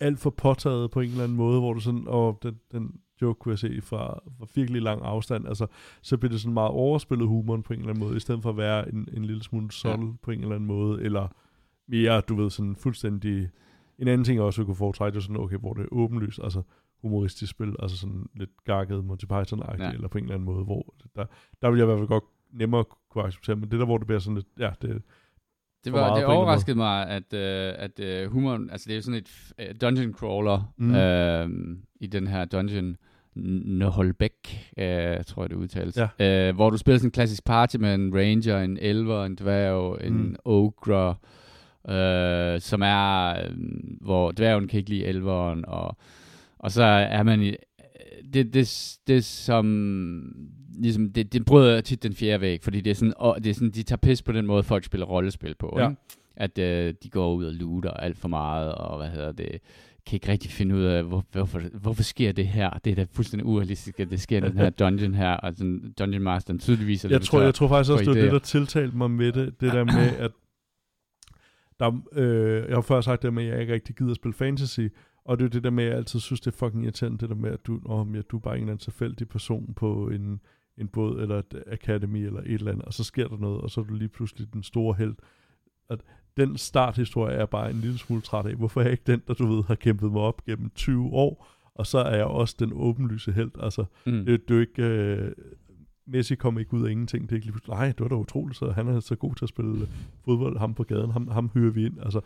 alt for påtaget på en eller anden måde, hvor du sådan, åh, den, den joke kunne jeg se fra, fra virkelig lang afstand, altså, så bliver det sådan meget overspillet humoren på en eller anden måde, i stedet for at være en, en lille smule sol ja. på en eller anden måde, eller mere, du ved, sådan fuldstændig... En anden ting, jeg også kunne foretrække, det er sådan, okay, hvor det er åbenlyst, altså humoristisk spil, altså sådan lidt gakket Monty Python-agtigt, ja. eller på en eller anden måde, hvor der, der vil jeg i hvert fald godt nemmere kunne acceptere, men det der, hvor det bliver sådan lidt, ja, det, det, var, det overraskede mig, at, uh, at uh, humoren, altså det er jo sådan et uh, dungeon crawler mm. uh, i den her dungeon, Nøholbæk, uh, jeg tror jeg det udtales, ja. uh, hvor du spiller sådan en klassisk party med en ranger, en elver, en dværg, en mm. ogre, uh, som er, uh, hvor dværgen kan ikke lide elveren, og, og så er man i, det, det, det som ligesom, det, det bryder tit den fjerde væg, fordi det er sådan, og det er sådan, de tager pis på den måde, folk spiller rollespil på, ja. ikke? At øh, de går ud og looter alt for meget, og hvad hedder det, kan ikke rigtig finde ud af, hvor, hvorfor, hvorfor sker det her? Det er da fuldstændig urealistisk, at det sker i den her dungeon her, og sådan Dungeon Master tydeligvis Jeg tror, jeg tror faktisk også, det var det, der tiltalte mig med det, det der med, at der, øh, jeg har før sagt det med, at jeg ikke rigtig gider at spille fantasy, og det er det der med, at jeg altid synes, det er fucking irriterende, det der med, at du, oh, ja, du er bare en eller anden tilfældig person på en, en båd eller et academy eller et eller andet, og så sker der noget, og så er du lige pludselig den store held. At den starthistorie er bare en lille smule træt af. Hvorfor er jeg ikke den, der du ved, har kæmpet mig op gennem 20 år, og så er jeg også den åbenlyse held. Altså, mm. det, det er jo ikke... Uh, Messi kom ikke ud af ingenting. Det er ikke nej, det var da utroligt, så han er så god til at spille fodbold, ham på gaden, ham, ham hyrer vi ind. Altså,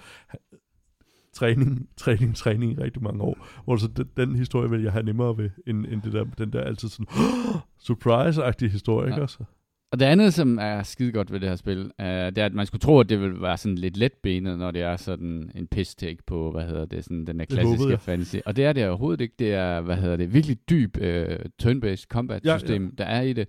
træning, træning, træning i rigtig mange år. Hvor så den, den historie vil jeg have nemmere ved, end, end det der, den der altid sådan, surprise-agtige historie, ja. ikke også? Og det andet, som er skide godt ved det her spil, uh, det er, at man skulle tro, at det ville være sådan lidt letbenet, når det er sådan en piss take på, hvad hedder det, sådan den der klassiske håbede, fantasy. Og det er det overhovedet ikke. Det er, hvad hedder det, virkelig dyb uh, turn-based combat-system, ja, ja. der er i det.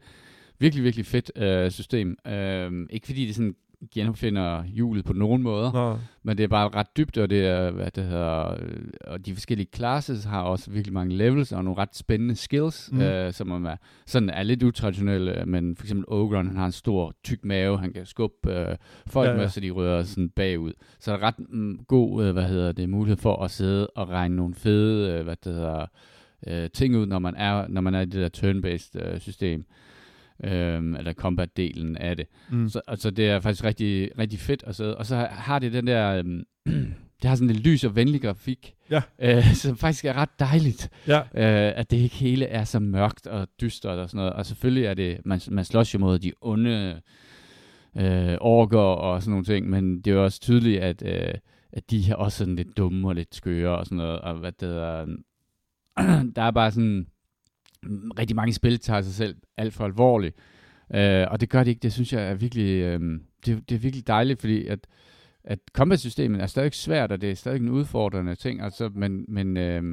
Virkelig, virkelig fedt uh, system. Uh, ikke fordi det sådan genopfinder hjulet på nogen måder, Nå. men det er bare ret dybt, og det er, hvad det hedder, øh, og de forskellige classes har også virkelig mange levels, og nogle ret spændende skills, mm. øh, som er, sådan er lidt utraditionelle, men for eksempel Ogron, han har en stor, tyk mave, han kan skubbe øh, folk ja, ja. med, så de rører sådan bagud. Så er der ret mm, god, øh, hvad hedder det, mulighed for at sidde og regne nogle fede, øh, hvad det hedder, øh, ting ud, når man er, når man er i det der turn-based øh, system øhm, eller combat-delen af det. Mm. Så altså, det er faktisk rigtig, rigtig fedt at sidde. Og så har det den der, øhm, det har sådan en lys og venlig grafik, ja. øh, som faktisk er ret dejligt, ja. øh, at det ikke hele er så mørkt og dystert og sådan noget. Og selvfølgelig er det, man, man slås jo mod de onde øh, orker og sådan nogle ting, men det er jo også tydeligt, at, øh, at de er også sådan lidt dumme og lidt skøre og sådan noget, og hvad det er, der er bare sådan, rigtig mange spil tager sig selv alt for alvorligt. Øh, og det gør det ikke. Det synes jeg er virkelig, øh, det, det er virkelig dejligt, fordi at, at combat-systemet er stadig svært, og det er stadig en udfordrende ting, altså, men, men, øh,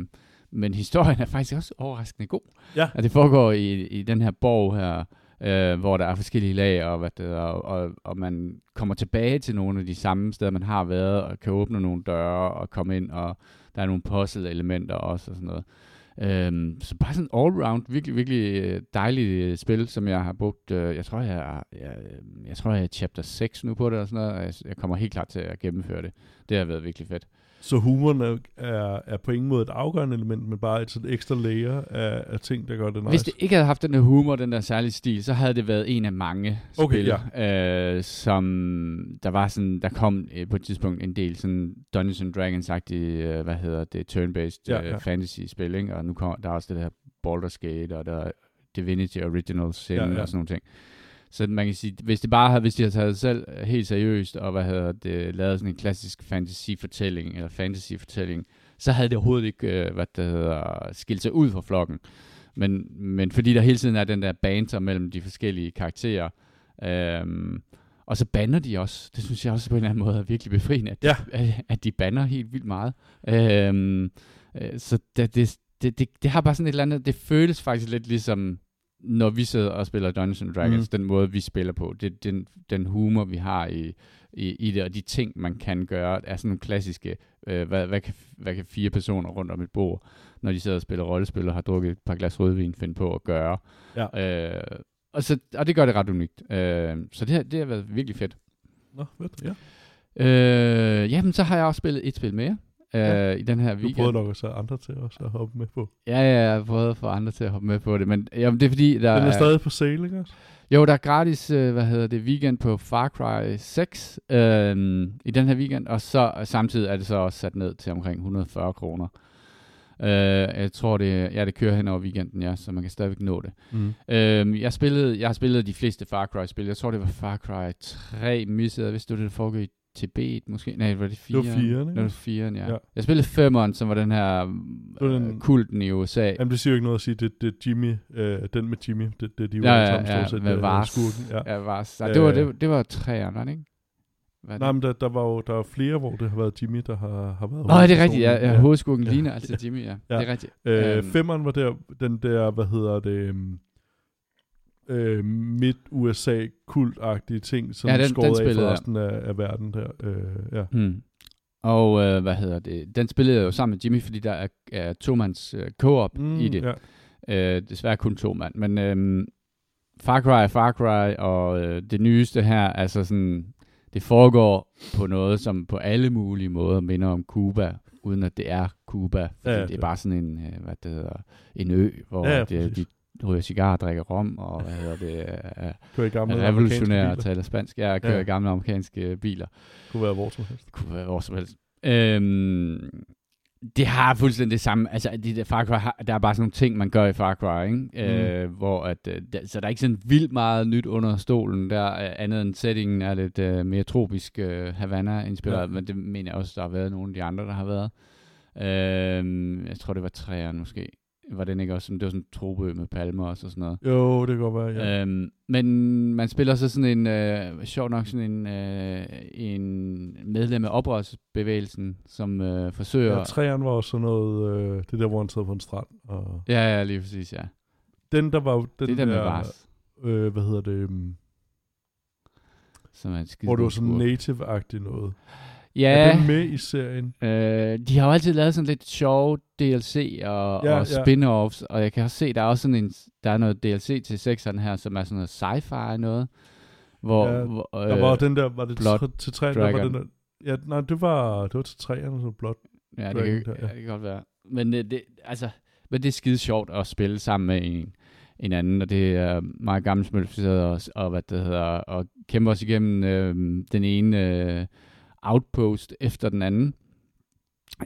men historien er faktisk også overraskende god. Ja. At det foregår i, i den her borg her, øh, hvor der er forskellige lag, og, hvad det, og, og, og man kommer tilbage til nogle af de samme steder, man har været, og kan åbne nogle døre og komme ind, og der er nogle puzzle-elementer også og sådan noget. Øhm, så bare sådan all-round, virkelig, virkelig øh, dejligt øh, spil, som jeg har brugt, øh, jeg tror, jeg, jeg, øh, jeg tror, jeg er chapter 6 nu på det, og sådan noget, og jeg, jeg kommer helt klart til at gennemføre det. Det har været virkelig fedt. Så humoren er, er, er på ingen måde et afgørende element, men bare et sådan ekstra layer af, af ting, der gør det nice. Hvis det ikke havde haft den der humor, den der særlige stil, så havde det været en af mange okay, spil, ja. øh, som der var sådan, der kom øh, på et tidspunkt en del sådan Dungeons and Dragons-agtige, øh, hvad hedder det, turn-based ja, ja. Øh, fantasy-spil, ikke? og nu kommer der er også det der Baldur's Gate, og der er Divinity Original Sin ja, ja. og sådan nogle ting. Så man kan sige, hvis det bare havde, hvis de havde taget selv helt seriøst, og hvad hedder det, lavet sådan en klassisk fantasy-fortælling, eller fantasy-fortælling, så havde det overhovedet ikke, øh, hvad det hedder, skilt sig ud fra flokken. Men, men fordi der hele tiden er den der banter mellem de forskellige karakterer, Øhm, og så banner de også. Det synes jeg også på en eller anden måde er virkelig befriende, at, Ja. de, at, at de banner helt vildt meget. Øhm, øh, så det, det, det, det, det har bare sådan et eller andet, det føles faktisk lidt ligesom, når vi sidder og spiller Dungeons and Dragons, Mm. den måde vi spiller på, det, den, den humor vi har i, i, i det, og de ting man kan gøre, er sådan nogle klassiske, øh, hvad, hvad, kan, hvad kan fire personer rundt om et bord, når de sidder og spiller rollespil og har drukket et par glas rødvin, finde på at gøre. Ja. Øh, og, så, og det gør det ret unikt. Øh, så det, har- det har været virkelig fedt. Nå, fedt, ja. Øh, jamen, så har jeg også spillet et spil mere øh, Ja. i den her Du weekend. prøvede nok også andre til også at hoppe med på. Ja, ja, jeg prøvet at få andre til at hoppe med på det, men jamen, det er fordi, der Den er stadig på sale, ikke også? Jo, der er gratis, øh, hvad hedder det, weekend på Far Cry 6 øh, i den her weekend, og så samtidig er det så også sat ned til omkring 140 kroner. Øh, jeg tror, det, ja, det kører hen over weekenden, ja, så man kan stadigvæk nå det. Mm. Øh, jeg, spillede, jeg har spillet de fleste Far Cry-spil. Jeg tror, det var Far Cry 3 missede, hvis det var det, der foregik i Tibet måske. Nej, var det 4? Det var 4, Det var ikke? 4, ja. Ja. ja. Jeg spillede 5'eren, som var den her var den- øh, kulten i USA. Jamen, det siger jo ikke noget at sige, det, det er Jimmy, øh, den med Jimmy, det, det er de jo Ja, ja, ja, stort set, med øh, Vars. Ja. Ja, var, nej, det, var, Øh. det, det var 3'eren, var det ikke? Hvad det? Nej, men der, der var jo der er flere, hvor det har været Jimmy, der har, har været Nå, det er rigtigt, ja. ja, hovedskurken Ja. ligner altså Jimmy, ja. Ja. Det er rigtigt. Øh, Øhm. femmeren var der, den der, hvad hedder det, øhm, øh, midt-USA-kultagtige ting, som Ja, den- skåret den af spillede for jeg. resten af, af verden der. Øh, ja. Hmm. Og øh, hvad hedder det? Den spillede jeg jo sammen med Jimmy, fordi der er, er tomands øh, co-op i det. Ja. Øh, desværre kun to mand. Men øhm, Far Cry Far Cry, og øh, det nyeste her, altså sådan, det foregår på noget, som på alle mulige måder minder om Cuba, uden at det er Cuba. Fordi Ja, ja, det er bare sådan en, øh, hvad det hedder, en ø, hvor Ja, ja, det, de præcis. Ryger cigarer, drikker rom, og hvad hedder det, er, Kører i gamle er amerikanske revolutionære og taler spansk. Jeg kører Ja. ja. gamle amerikanske biler. Kunne være hvor som helst. Det kunne være hvor som helst. Øhm, det har fuldstændig det samme. Altså, de der Far Cry har, der er bare sådan nogle ting, man gør i Far Cry, ikke? Mm. Øh, hvor at, øh, der, så der er ikke sådan vildt meget nyt under stolen der, øh, andet end settingen er lidt øh, mere tropisk øh, Havana-inspireret, ja. men det mener jeg også, der har været nogle af de andre, der har været. Øh, jeg tror, det var træerne måske. Var den ikke også sådan, det var sådan en tropeø med palmer også og sådan noget. Jo, det kan godt være, ja. Øhm, men man spiller så sådan en, øh, sjovt nok sådan en, øh, en medlem af oprørsbevægelsen, som øh, forsøger... ja træerne var også sådan noget, øh, det der, hvor han sad på en strand. Og ja, ja, lige præcis, ja. den, der var den det er der med Vars, øh, hvad hedder det, um, som er en skide hvor det var sådan native-agtigt noget. Ja, Er den med i serien? øh, de har jo altid lavet sådan lidt sjove DLC og, Ja, og ja. spin-offs, og jeg kan også se, der er også sådan en, der er noget DLC til sexeren her, som er sådan noget sci-fi noget, hvor... Ja, hvor Der var den der, var det Blood til, træerne, der var den der, ja, nej, det var, det var til træerne, så blot. Ja, det Dragon kan, der, ja. ja. det kan godt være. Men det, det, altså, men det er skide sjovt at spille sammen med en, en anden, og det er meget gammelt smølfiseret og, og, hvad det hedder, og kæmper os igennem øh, den ene øh, outpost efter den anden.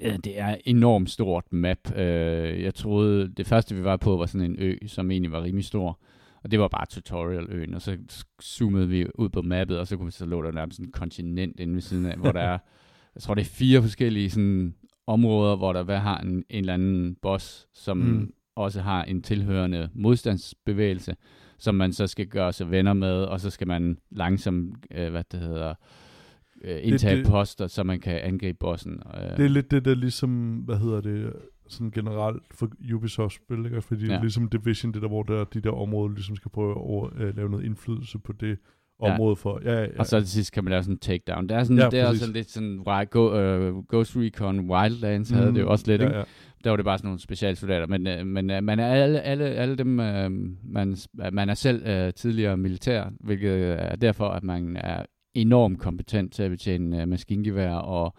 Ja, det er enormt stort map. Øh, jeg troede, det første vi var på var sådan en ø, som egentlig var rimelig stor. Og det var bare tutorial-øen, og så zoomede vi ud på mappet, og så kunne vi så lå der nærmest sådan en kontinent inde ved siden af, hvor der er, jeg tror det er fire forskellige sådan, områder, hvor der hver har en, en eller anden boss, som mm. også har en tilhørende modstandsbevægelse, som man så skal gøre sig venner med, og så skal man langsomt, øh, hvad det hedder, øh, indtage det- det, poster, så man kan angribe bossen. Øh, Det er lidt det der ligesom, hvad hedder det, sådan generelt for Ubisoft-spil, ikke? Fordi ja. Ja. ligesom Division, det der, hvor der, de der områder ligesom skal prøve at over, øh, lave noget indflydelse på det Ja. område for. Ja, ja, ja. Og så til sidst kan man lave sådan en takedown. Det er, sådan, Ja, ja, det er også sådan lidt sådan, go, uh, Ghost Recon Wildlands havde det jo også lidt, Mm. ja, ikke? ja. Der var det bare sådan nogle specialsoldater, men, øh, men øh, man er alle, alle, alle dem, øh, man, man er selv øh, tidligere militær, hvilket er derfor, at man er enormt kompetent til at betjene øh, maskingevær og,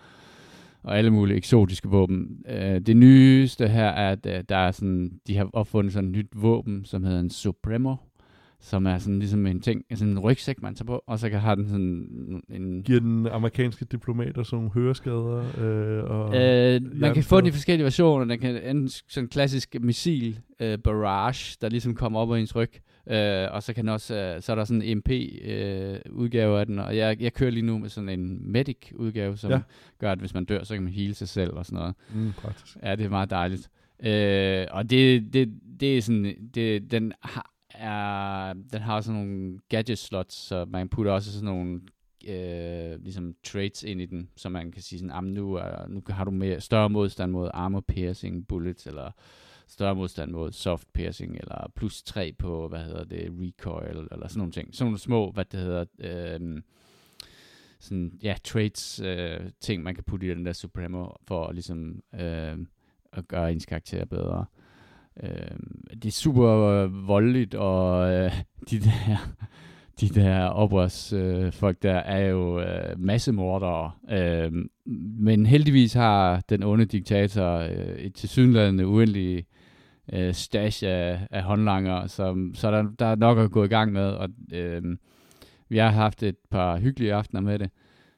og alle mulige eksotiske våben. Øh, det nyeste her er, at øh, der er sådan, de har opfundet sådan et nyt våben, som hedder en Supremo, som er sådan ligesom en ting, sådan en rygsæk, man tager på, og så kan have den sådan en... Giver den amerikanske diplomater sådan nogle høreskader? Øh, og, Øh, man kan få den i forskellige versioner. Den kan enten sådan en klassisk missil øh, barrage, der ligesom kommer op af ens ryg, øh, og så kan også, øh, så er der sådan en MP øh, udgave af den, og jeg, jeg kører lige nu med sådan en medic udgave, som Ja. gør, at hvis man dør, så kan man hele sig selv og sådan noget. Mm, praktisk. Ja, det er meget dejligt. Øh, og det, det, det er sådan, det, den har, er, den har sådan nogle gadget slots, så man putter også sådan nogle øh, ligesom traits ind i den, så man kan sige sådan, nu, er, nu har du mere, større modstand mod armor piercing bullets, eller større modstand mod soft piercing, eller plus 3 på, hvad hedder det, recoil, eller sådan nogle ting. Sådan nogle små, hvad det hedder, øh, sådan, ja, traits, øh, ting, man kan putte i den der Supremo, for ligesom øh, at gøre ens karakter bedre. Øh, det er super øh, voldeligt, og øh, de der de der oprørsfolk øh, folk der er jo øh, massemordere. Øh, men heldigvis har den onde diktator øh, et tilsyneladende uendelig øh, stash af, af håndlanger, så, så der, der er nok at gå i gang med. Og, øh, vi har haft et par hyggelige aftener med det,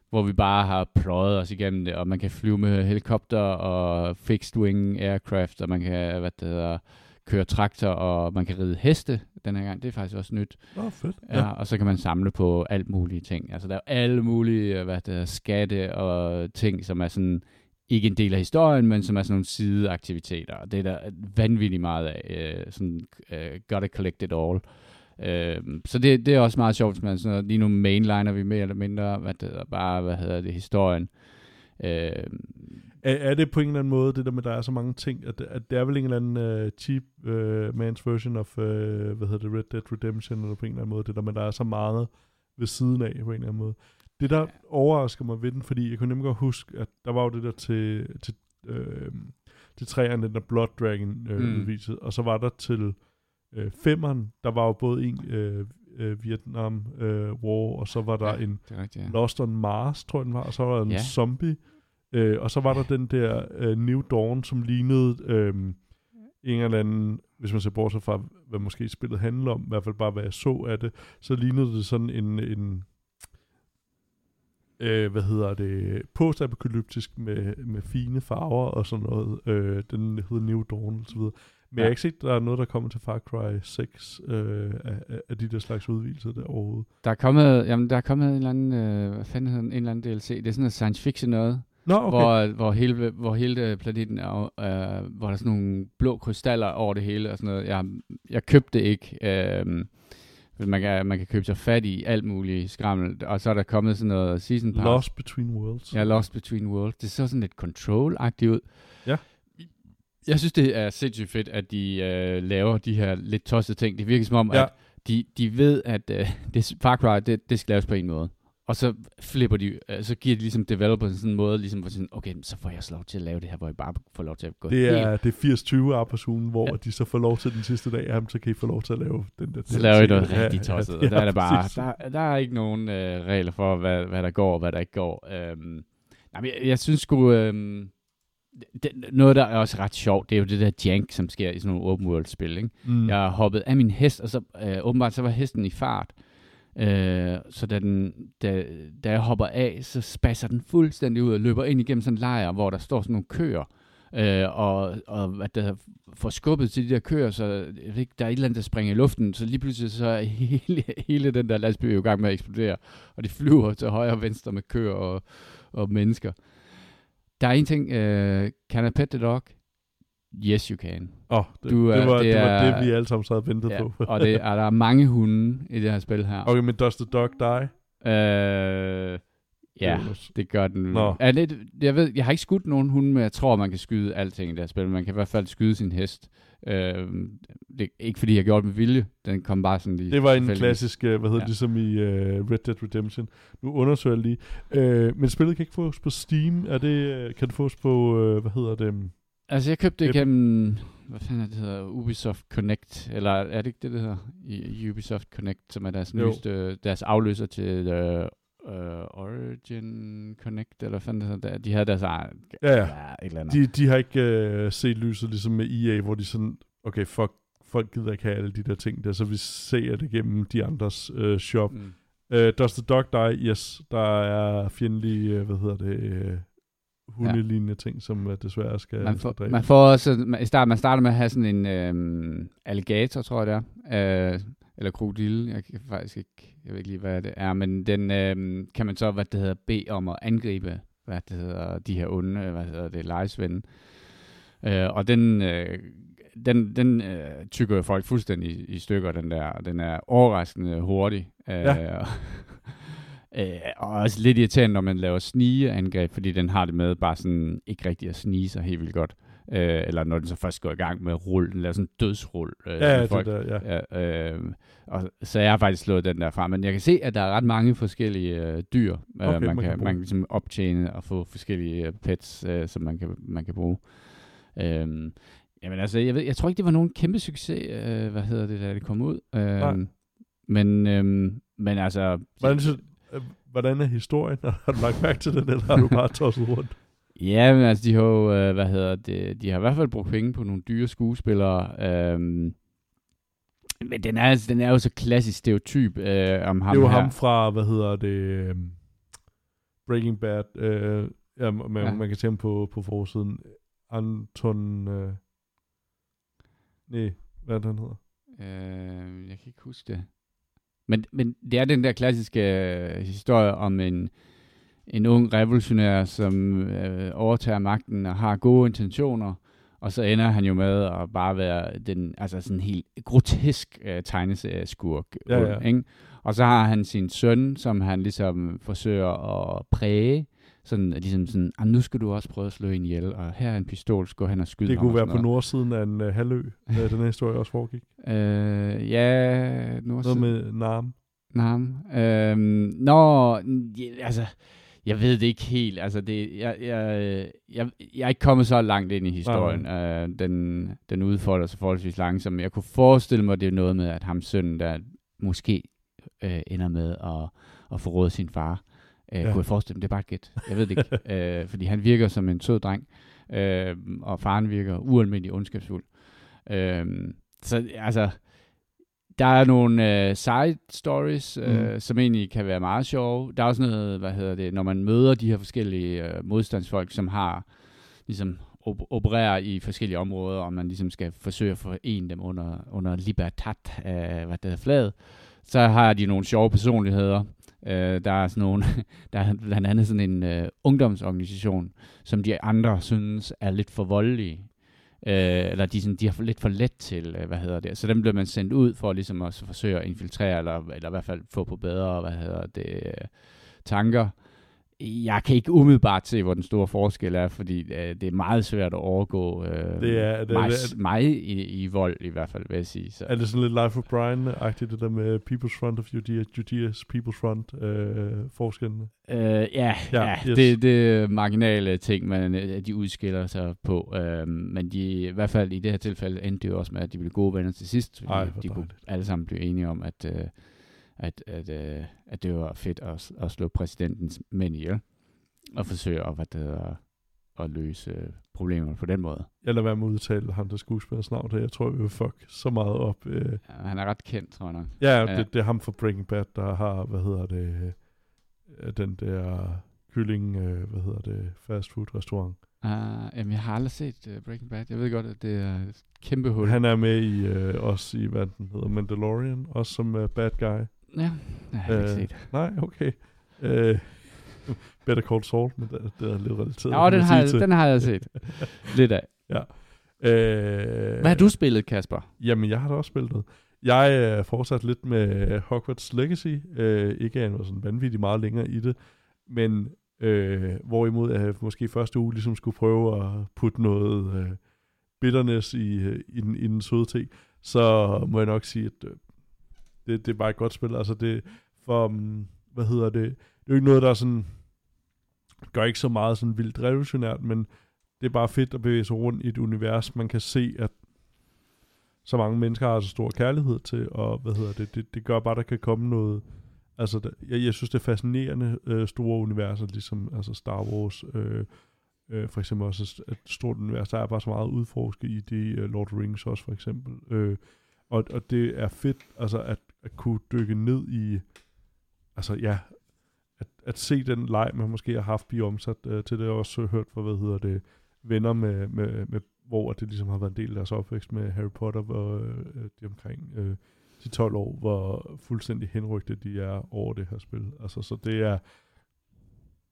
hvor vi bare har prøvet os igennem det, og man kan flyve med helikopter og fixed wing aircraft, og man kan, hvad det hedder, køre traktor, og man kan ride heste den her gang. Det er faktisk også nyt. Åh, oh, fedt. Ja, ja. Og så kan man samle på alt mulige ting. Altså, der er alle mulige hvad det er, skatte og ting, som er sådan ikke en del af historien, men som er sådan nogle sideaktiviteter. Og det er der vanvittigt meget af. Øh, sådan, øh, gotta collect it all. Øh, så det, det er også meget sjovt, man sådan noget, lige nu mainliner vi mere eller mindre, hvad det er, bare, hvad hedder det, historien. Øh, er, er det på en eller anden måde, det der med, at der er så mange ting, at, at det er vel en eller anden uh, cheap uh, man's version of, uh, hvad hedder det, Red Dead Redemption, eller på en eller anden måde, det der med, at der er så meget ved siden af, på en eller anden måde. Det, der ja. overrasker mig ved den, fordi jeg kunne nemlig godt huske, at der var jo det der til, til, øh, til træerne, den der Blood Dragon øh, mm. udviset, og så var der til øh, femmeren, der var jo både en øh, øh, Vietnam øh, War, og så var der ja, en rigtigt, ja. Lost on Mars, tror jeg den var, og så var der en ja. zombie, øh, og så var der den der øh, New Dawn, som lignede øh, en eller anden, hvis man ser bort fra, hvad måske spillet handler om, i hvert fald bare hvad jeg så af det, så lignede det sådan en, en øh, hvad hedder det, postapokalyptisk med, med fine farver og sådan noget. Øh, den hedder New Dawn og så videre. Men ja. jeg har ikke set, der er noget, der kommer til Far Cry 6 øh, af, af de der slags udvidelser der overhovedet. Der er kommet, jamen, der er kommet en eller anden, øh, hvad fanden hedder en eller anden DLC. Det er sådan noget science fiction noget. Nå, okay. hvor, hvor, hele, hvor hele planeten er, øh, hvor der er sådan nogle blå krystaller over det hele og sådan noget. Jeg, jeg købte det ikke. Øh, man kan, man kan købe sig fat i alt muligt skrammel, og så er der kommet sådan noget season pass. Lost Between Worlds. Ja, Lost Between Worlds. Det ser sådan lidt control-agtigt ud. Ja. Jeg synes, det er sindssygt fedt, at de øh, laver de her lidt tossede ting. Det virker som om, ja. at de, de ved, at øh, det, Far Cry, det, det skal laves på en måde. Og så flipper de, uh, så giver de ligesom developers sådan en måde, ligesom for sådan, okay, så får jeg så lov til at lave det her, hvor jeg bare får lov til at gå Det er, helt. det er 80-20 arbejdsugen, hvor ja. de så får lov til den sidste dag, jamen, så kan I få lov til at lave den der. Så laver I noget ja, rigtig tosset, ja, der er der bare, der, der er ikke nogen uh, regler for, hvad, hvad der går og hvad der ikke går. Um, nej, men jeg, jeg synes sgu, um, det, noget, der er også ret sjovt, det er jo det der jank, som sker i sådan nogle open world spil. Ikke? Mm. Jeg har hoppet af min hest, og så uh, åbenbart så var hesten i fart. Øh, så da, den, da, da jeg hopper af, så spasser den fuldstændig ud og løber ind igennem sådan en lejr, hvor der står sådan nogle køer. Øh, og, og at der får skubbet til de der køer, så jeg ved ikke, der er et eller andet, der springer i luften, så lige pludselig så er hele, hele den der landsby i gang med at eksplodere, og de flyver til højre og venstre med køer og, og mennesker. Der er en ting, øh, can I pet the dog? Yes, you can. Åh, oh, det, du, det, var, det, det var det, vi alle sammen sad og ventede ja, på. og det, er der mange hunde i det her spil her. Okay, men does the dog die? Øh, ja, det gør den. Nå. Er det, jeg ved, jeg har ikke skudt nogen hunde, men jeg tror, man kan skyde alting i det her spil. Man kan i hvert fald skyde sin hest. Øh, det er ikke fordi, jeg gjorde det med vilje. Den kom bare sådan lige... Det var en klassisk, øh, hvad hedder ja. det, ligesom i uh, Red Dead Redemption. Nu undersøger jeg lige. Uh, men spillet kan ikke fås på Steam. Er det, kan det fås på, uh, hvad hedder det... Altså, jeg købte det gennem, hvad fanden er det hedder, Ubisoft Connect, eller er det ikke det, det hedder? I, Ubisoft Connect, som er deres nyeste, deres afløser til uh, Origin Connect, eller hvad fanden det hedder. De havde deres egen, ja, ja. ja, et eller andet. De, de har ikke uh, set lyset ligesom med EA, hvor de sådan, okay, fuck, folk gider ikke have alle de der ting der, så vi ser det gennem de andres uh, shop. Mm. Uh, Does the Dog Die? Yes, der er fjendtlige, uh, hvad hedder det, hundelignende ja. ting, som uh, desværre skal, man får, skal Man får også, i start, man starter med at have sådan en øhm, alligator, tror jeg det er, øh, eller krokodille, jeg kan faktisk ikke, jeg ved ikke lige, hvad det er, men den øh, kan man så, hvad det hedder, bede om at angribe, hvad det hedder, de her onde, hvad hedder det, lejesvende. Øh, og den øh, den, den øh, tykker folk fuldstændig i, i stykker, den der. Den er overraskende hurtig. Øh, Ja. øh, og også lidt irriterende, når man laver snigeangreb, fordi den har det med bare sådan ikke rigtig at snige sig helt vildt godt. Øh, eller når den så først går i gang med at rulle, den laver sådan en dødsrull. Øh, Ja, ja, det folk. der, ja. Ja, øh, og, så jeg har faktisk slået den der fra, men jeg kan se, at der er ret mange forskellige øh, dyr, øh, Okay, man, man kan kan, bruge. man kan ligesom optjene og få forskellige øh, pets, øh, som man kan, man kan bruge. Øh, jamen altså, jeg, ved, jeg tror ikke, det var nogen kæmpe succes, øh, hvad hedder det, da det kom ud. Nej. Øh, men, øh, men altså... Hvordan, synes, hvordan er historien? Har du lagt mærke til den, eller har du bare tosset rundt? Ja, men altså, de har jo, øh, hvad hedder det, de har i hvert fald brugt penge på nogle dyre skuespillere. Øhm, men den er, altså- den er jo så klassisk stereotyp øh, om ham det er jo her. ham fra, hvad hedder det, øhm, Breaking Bad. Øh, ja, man, ja. man kan se ham på, på forsiden. Anton... Øh, nej, hvad er det, han hedder? Øh, jeg kan ikke huske det. Men, men det er den der klassiske øh, historie om en, en ung revolutionær, som øh, overtager magten og har gode intentioner, og så ender han jo med at bare være den, altså sådan en helt grotesk øh, tegneserieskurk. Ja, ja. Ikke? Og så har han sin søn, som han ligesom forsøger at præge, sådan at ligesom sådan, ah, nu skal du også prøve at slå en ihjel, og her er en pistol, så går han og skyder Det kunne være sådan på noget. nordsiden af en uh, halvø, øh, den her historie også foregik. Øh, ja, nu Noget med Narm. Nam. Øhm, nå, altså, jeg ved det ikke helt. Altså, det, jeg, jeg, jeg, jeg er ikke kommet så langt ind i historien. Øh, den, den udfolder sig forholdsvis langsomt. Jeg kunne forestille mig, det er noget med, at ham sønnen, der måske øh, ender med at, at forråde sin far. Øh, Ja. Kunne jeg forestille mig, det er bare et gæt. Jeg ved det ikke. øh, fordi han virker som en sød dreng, øh, og faren virker ualmindelig ondskabsfuld. Øh, så altså, der er nogle øh, side stories, øh, Mm. som egentlig kan være meget sjove. Der er også noget, hvad hedder det, når man møder de her forskellige øh, modstandsfolk, som har ligesom op- opererer i forskellige områder, og man ligesom skal forsøge at forene dem under, under libertat, øh, hvad det hedder, flaget, så har de nogle sjove personligheder. Øh, der er sådan nogle, der er blandt andet sådan en øh, ungdomsorganisation, som de andre synes er lidt for voldelige. Øh, eller de, sådan, de har lidt for let til, øh, hvad hedder det. Så dem bliver man sendt ud for ligesom at forsøge at infiltrere, eller, eller i hvert fald få på bedre, hvad hedder det, øh, tanker. Jeg kan ikke umiddelbart se, hvor den store forskel er, fordi øh, det er meget svært at overgå øh, Det er- det mig, det mig i, i vold, i hvert fald, vil jeg sige. Så. Er det sådan lidt Life of Brian-agtigt, det der med People's Front of Judea, Judea's People's Front øh, forskellene? Øh, ja, ja, Ja, yes. det, det er marginale ting, man, øh, de udskiller sig på. Øh, men de, i hvert fald i det her tilfælde endte det jo også med, at de blev gode venner til sidst. Ej, de kunne dejligt. alle sammen blive enige om, at, øh, at, at, øh, at det var fedt at, at slå præsidentens mænd ihjel. Og forsøge at, hvad det hedder, at løse problemerne på den måde. Jeg lader være med at udtale ham, der skuespillers navn, det jeg tror, vi vil fuck så meget op. Øh. Ja, han er ret kendt, tror jeg nok. Ja, Ja. det, det er ham fra Breaking Bad, der har, hvad hedder det, øh, den der kylling, øh, hvad hedder det, fast food restaurant. Uh, jamen, jeg har aldrig set uh, Breaking Bad. Jeg ved godt, at det er et kæmpe hul. Han er med i, øh, også i, hvad den hedder, Mandalorian, også som uh, bad guy. Ja, jeg har ikke Øh, set. Nej, okay. Øh, Better Call Saul, men det, det er lidt relateret. Ja, den har, jeg, den har jeg set. Lidt af. Øh, Hvad har du spillet, Kasper? Jamen, jeg har da også spillet noget. Jeg er fortsat lidt med Hogwarts Legacy. Øh, ikke er noget sådan vanvittigt meget længere i det, men øh, hvorimod jeg måske første uge ligesom skulle prøve at putte noget øh, bitterness i, øh, i, den, i den søde te, så må jeg nok sige, at øh, det, det er bare et godt spil. Altså det, for, mm, hvad hedder det, det er jo ikke noget, der er sådan, gør ikke så meget sådan vildt revolutionært, men det er bare fedt at bevæge sig rundt i et univers, man kan se, at så mange mennesker har så stor kærlighed til, og hvad hedder det, det, det gør bare, at der kan komme noget, altså der, jeg, jeg synes, det er fascinerende øh, store universer, ligesom altså Star Wars, øh, øh, for eksempel også et- stort univers, der er bare så meget udforsket i det, øh, Lord of the Rings også for eksempel, øh, og, og det er fedt, altså at, at kunne dykke ned i, altså ja, at, at se den leg, man måske har haft, blive omsat øh, til det, jeg har også hørt fra, hvad hedder det, venner med, med, med hvor det ligesom har været en del af deres opvækst med Harry Potter, hvor øh, de omkring øh, de 12 år, hvor fuldstændig henrygte de er over det her spil. Altså, så det er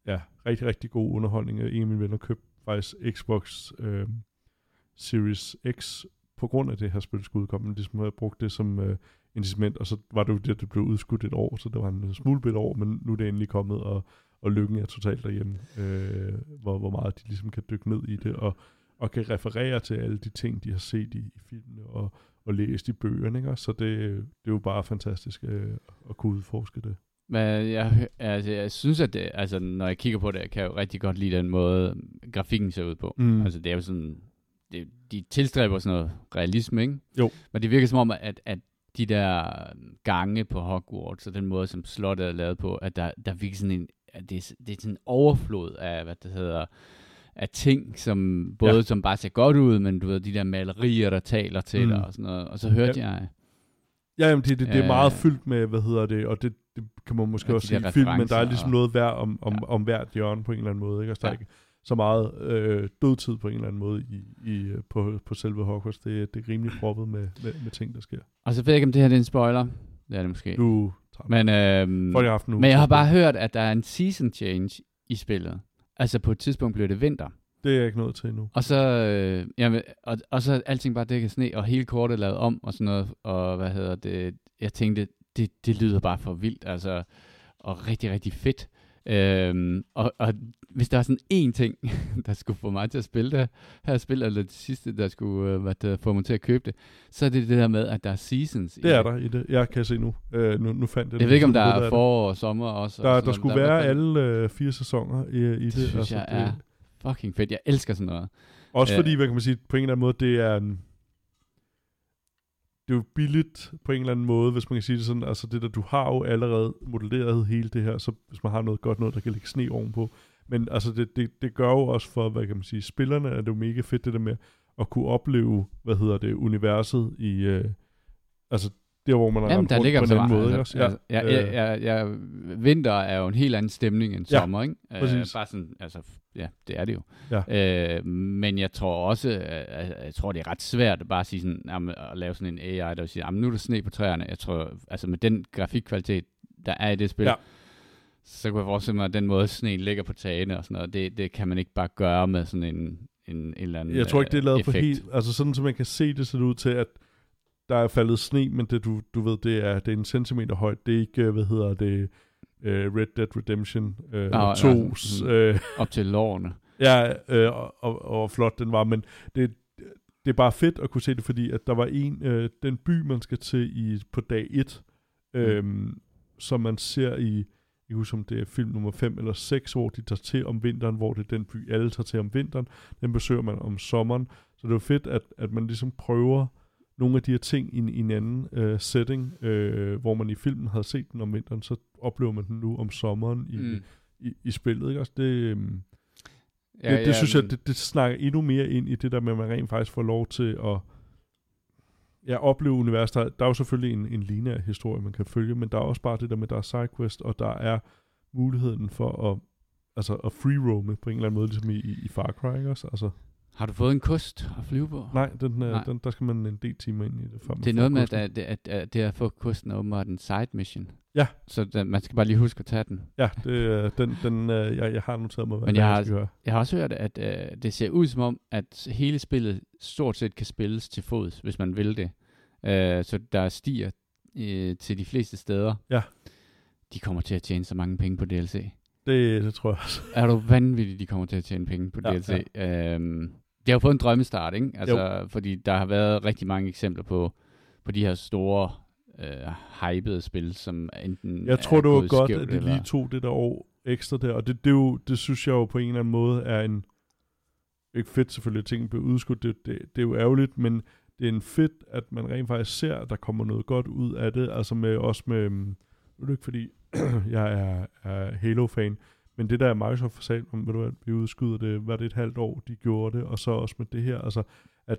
ja, rigtig, rigtig god underholdning. En af mine venner købte faktisk Xbox øh, Series X på grund af det her spil skulle udkomme, ligesom havde brugt det som øh, incitament, og så var det jo det, det blev udskudt et år, så det var en smule bit år, men nu er det endelig kommet, og, og lykken er totalt derhjemme, øh, hvor, hvor meget de ligesom kan dykke ned i det, og, og kan referere til alle de ting, de har set i, i filmene, og, og læst i bøgerne, ikke? så det, det er jo bare fantastisk øh, at kunne udforske det. Men jeg, altså, jeg synes, at det, altså, når jeg kigger på det, kan jeg jo rigtig godt lide den måde, grafikken ser ud på. Mm. Altså, det er jo sådan, det, de tilstræber sådan noget realisme, ikke? Jo. Men det virker som om, at, at de der gange på Hogwarts, og den måde, som slottet er lavet på, at der, der virker sådan en, at det, det er sådan en overflod af, hvad det hedder, af ting, som både Ja. som bare ser godt ud, men du ved, de der malerier, der taler til Mm. dig og sådan noget. Og så hørte jeg, Ja, jamen det, det, det er meget Øh, fyldt med, hvad hedder det, og det, det kan man måske Og også der i film, men der er ligesom og- noget værd om, om, Ja. ja. om hvert hjørne på en eller anden måde, ikke? Altså, der er Ja. ikke så meget øh, dødtid på en eller anden måde i, i, øh, på, på selve Hogwarts. Det, det er rimelig proppet med, med, med ting, der sker. og så ved jeg ikke, om det her det er en spoiler. Det er det måske. Tager Men, øhm, Folk nu. men jeg har bare hørt, at der er en season change i spillet. Altså på et tidspunkt bliver det vinter. Det er jeg ikke nået til endnu. Og så, øh, jamen, og, og så er alting bare dækket sne, og hele kortet lavet om og sådan noget. Og hvad hedder det? Jeg tænkte, det, det lyder bare for vildt, altså. Og rigtig, rigtig fedt. Øhm, og, og hvis der var sådan én ting, der skulle få mig til at spille det her spil, eller det sidste, der skulle øh, hvad det, få mig til at købe det, så er det det der med, at der er seasons i Det er der i det. Jeg kan se nu. Øh, nu, nu fandt jeg Jeg det. ved ikke, om der er det. forår og sommer også. og Der, sådan der skulle er i være alle øh, fire sæsoner i, i det. Det synes jeg er fucking fedt. Jeg elsker sådan noget. Også Ja. fordi, hvad kan man sige, på en eller anden måde, det er en, det er jo billigt på en eller anden måde, hvis man kan sige det sådan, altså det der, du har jo allerede modelleret hele det her, så hvis man har noget godt noget, der kan lægge sne ovenpå, men altså det, det, det gør jo også for, hvad kan man sige, spillerne er det jo mega fedt det der med at kunne opleve, hvad hedder det, universet i, øh, altså der hvor man har Jamen, der ligger på en så anden måde, altså, også? ja, ja, ja, ja, ja, vinter er jo en helt anden stemning end Ja, sommer, ikke? Øh, præcis. bare sådan, altså, ja, det er det jo. Ja. Øh, men jeg tror også, øh, jeg, jeg tror, det er ret svært at bare sige sådan, jamen, at lave sådan en AI, der vil sige, jamen, nu er der sne på træerne. Jeg tror, altså med den grafikkvalitet, der er i det spil, Ja. så kunne jeg forestille mig, at den måde, sneen ligger på tagene og sådan noget, det, det kan man ikke bare gøre med sådan en, en, en eller anden Jeg tror ikke, det er lavet øh, på effekt. helt... Altså sådan, så man kan se det, ser det ud til, at der er faldet sne, men det, du, du ved, det er, det er en centimeter højt. Det er ikke, øh, hvad hedder det, uh, Red Dead Redemption uh, Nå, ja, 2's... sådan- Uh, Op til lårene. ja, uh, og, og, og flot den var, men det, det er bare fedt at kunne se det, fordi at der var en, uh, den by, man skal til i, på dag 1, øhm, som man ser i, jeg kan huske, om det er film nummer 5 eller 6, hvor de tager til om vinteren, hvor det er den by, alle tager til om vinteren. Den besøger man om sommeren. Så det er fedt, at, at man ligesom prøver nogle af de her ting i en, i en anden øh, setting, øh, hvor man i filmen havde set den om vinteren, så oplever man den nu om sommeren i, mm. i, i spillet. Ikke? Også det, øhm, ja, det, det ja, synes jeg, det, det snakker endnu mere ind i det der med, at man rent faktisk får lov til at ja, opleve universet. Der, der er jo selvfølgelig en, en lineær historie, man kan følge, men der er også bare det der med, at der er sidequest, og der er muligheden for at, altså at free-roame på en eller anden måde, ligesom i, i, i Far Cry, ikke også? Altså, Har du fået en kost at flyve på? nej, den, Nej. nej. Den, der skal man en del timer ind i det, før Det er noget med, at, kosten. at, at, at det at få kosten er åbenbart en side mission. Ja. Så der, man skal bare lige huske at tage den. Ja, det, er- den, den, øh, jeg, jeg har noteret mig, hvad Men jeg har- gøre. Jeg har også hørt, at øh, det ser ud som om, at hele spillet stort set kan spilles til fods, hvis man vil det. Øh, så der stiger øh, til de fleste steder. Ja. De kommer til at tjene så mange penge på DLC. Det, det tror jeg også. Er du vanvittig, de kommer til at tjene penge på Ja, DLC? Øhm, de har jo fået en drømmestart, ikke? Altså, fordi der har været rigtig mange eksempler på, på de her store øh, hypede spil, som enten Jeg tror, det var godt, skævt, at det eller- lige tog det der år ekstra der, og det, det, er jo, det synes jeg jo på en eller anden måde er en, ikke fedt selvfølgelig, at tingene bliver udskudt, det, det, det er jo ærgerligt, men det er en fedt, at man rent faktisk ser, at der kommer noget godt ud af det, altså med, også med, mm, nu er det ikke fordi, jeg er, er Halo-fan, men det der Microsoft for sagt om, ved du hvad, vi udskyder det, var det et halvt år, de gjorde det, og så også med det her, altså, at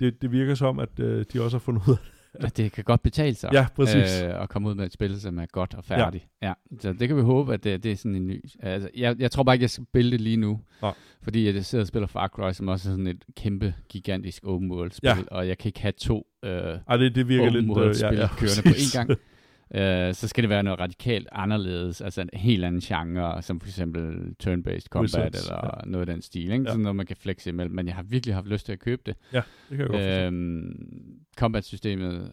det, det virker som, at øh, de også har fundet ud af At det kan godt betale sig Ja, præcis. øh, at komme ud med et spil, som er godt og færdigt. Ja. ja. Så det kan vi håbe, at det, det er sådan en ny... Altså, jeg, jeg tror bare ikke, jeg skal spille det lige nu. Nej. Fordi jeg sidder og spiller Far Cry, som også er sådan et kæmpe, gigantisk open world spil, Ja. og jeg kan ikke have to øh, Ej, det, det virker open lidt... world spil kørende på én gang. Øh, så skal det være noget radikalt anderledes, altså en helt anden genre, som for eksempel turn-based combat, Wizards, eller ja. noget af den stil, ikke? Ja. Sådan noget, man kan flexe imellem, men jeg har virkelig haft lyst til at købe det. Ja, det kan jeg godt. Øhm, combat-systemet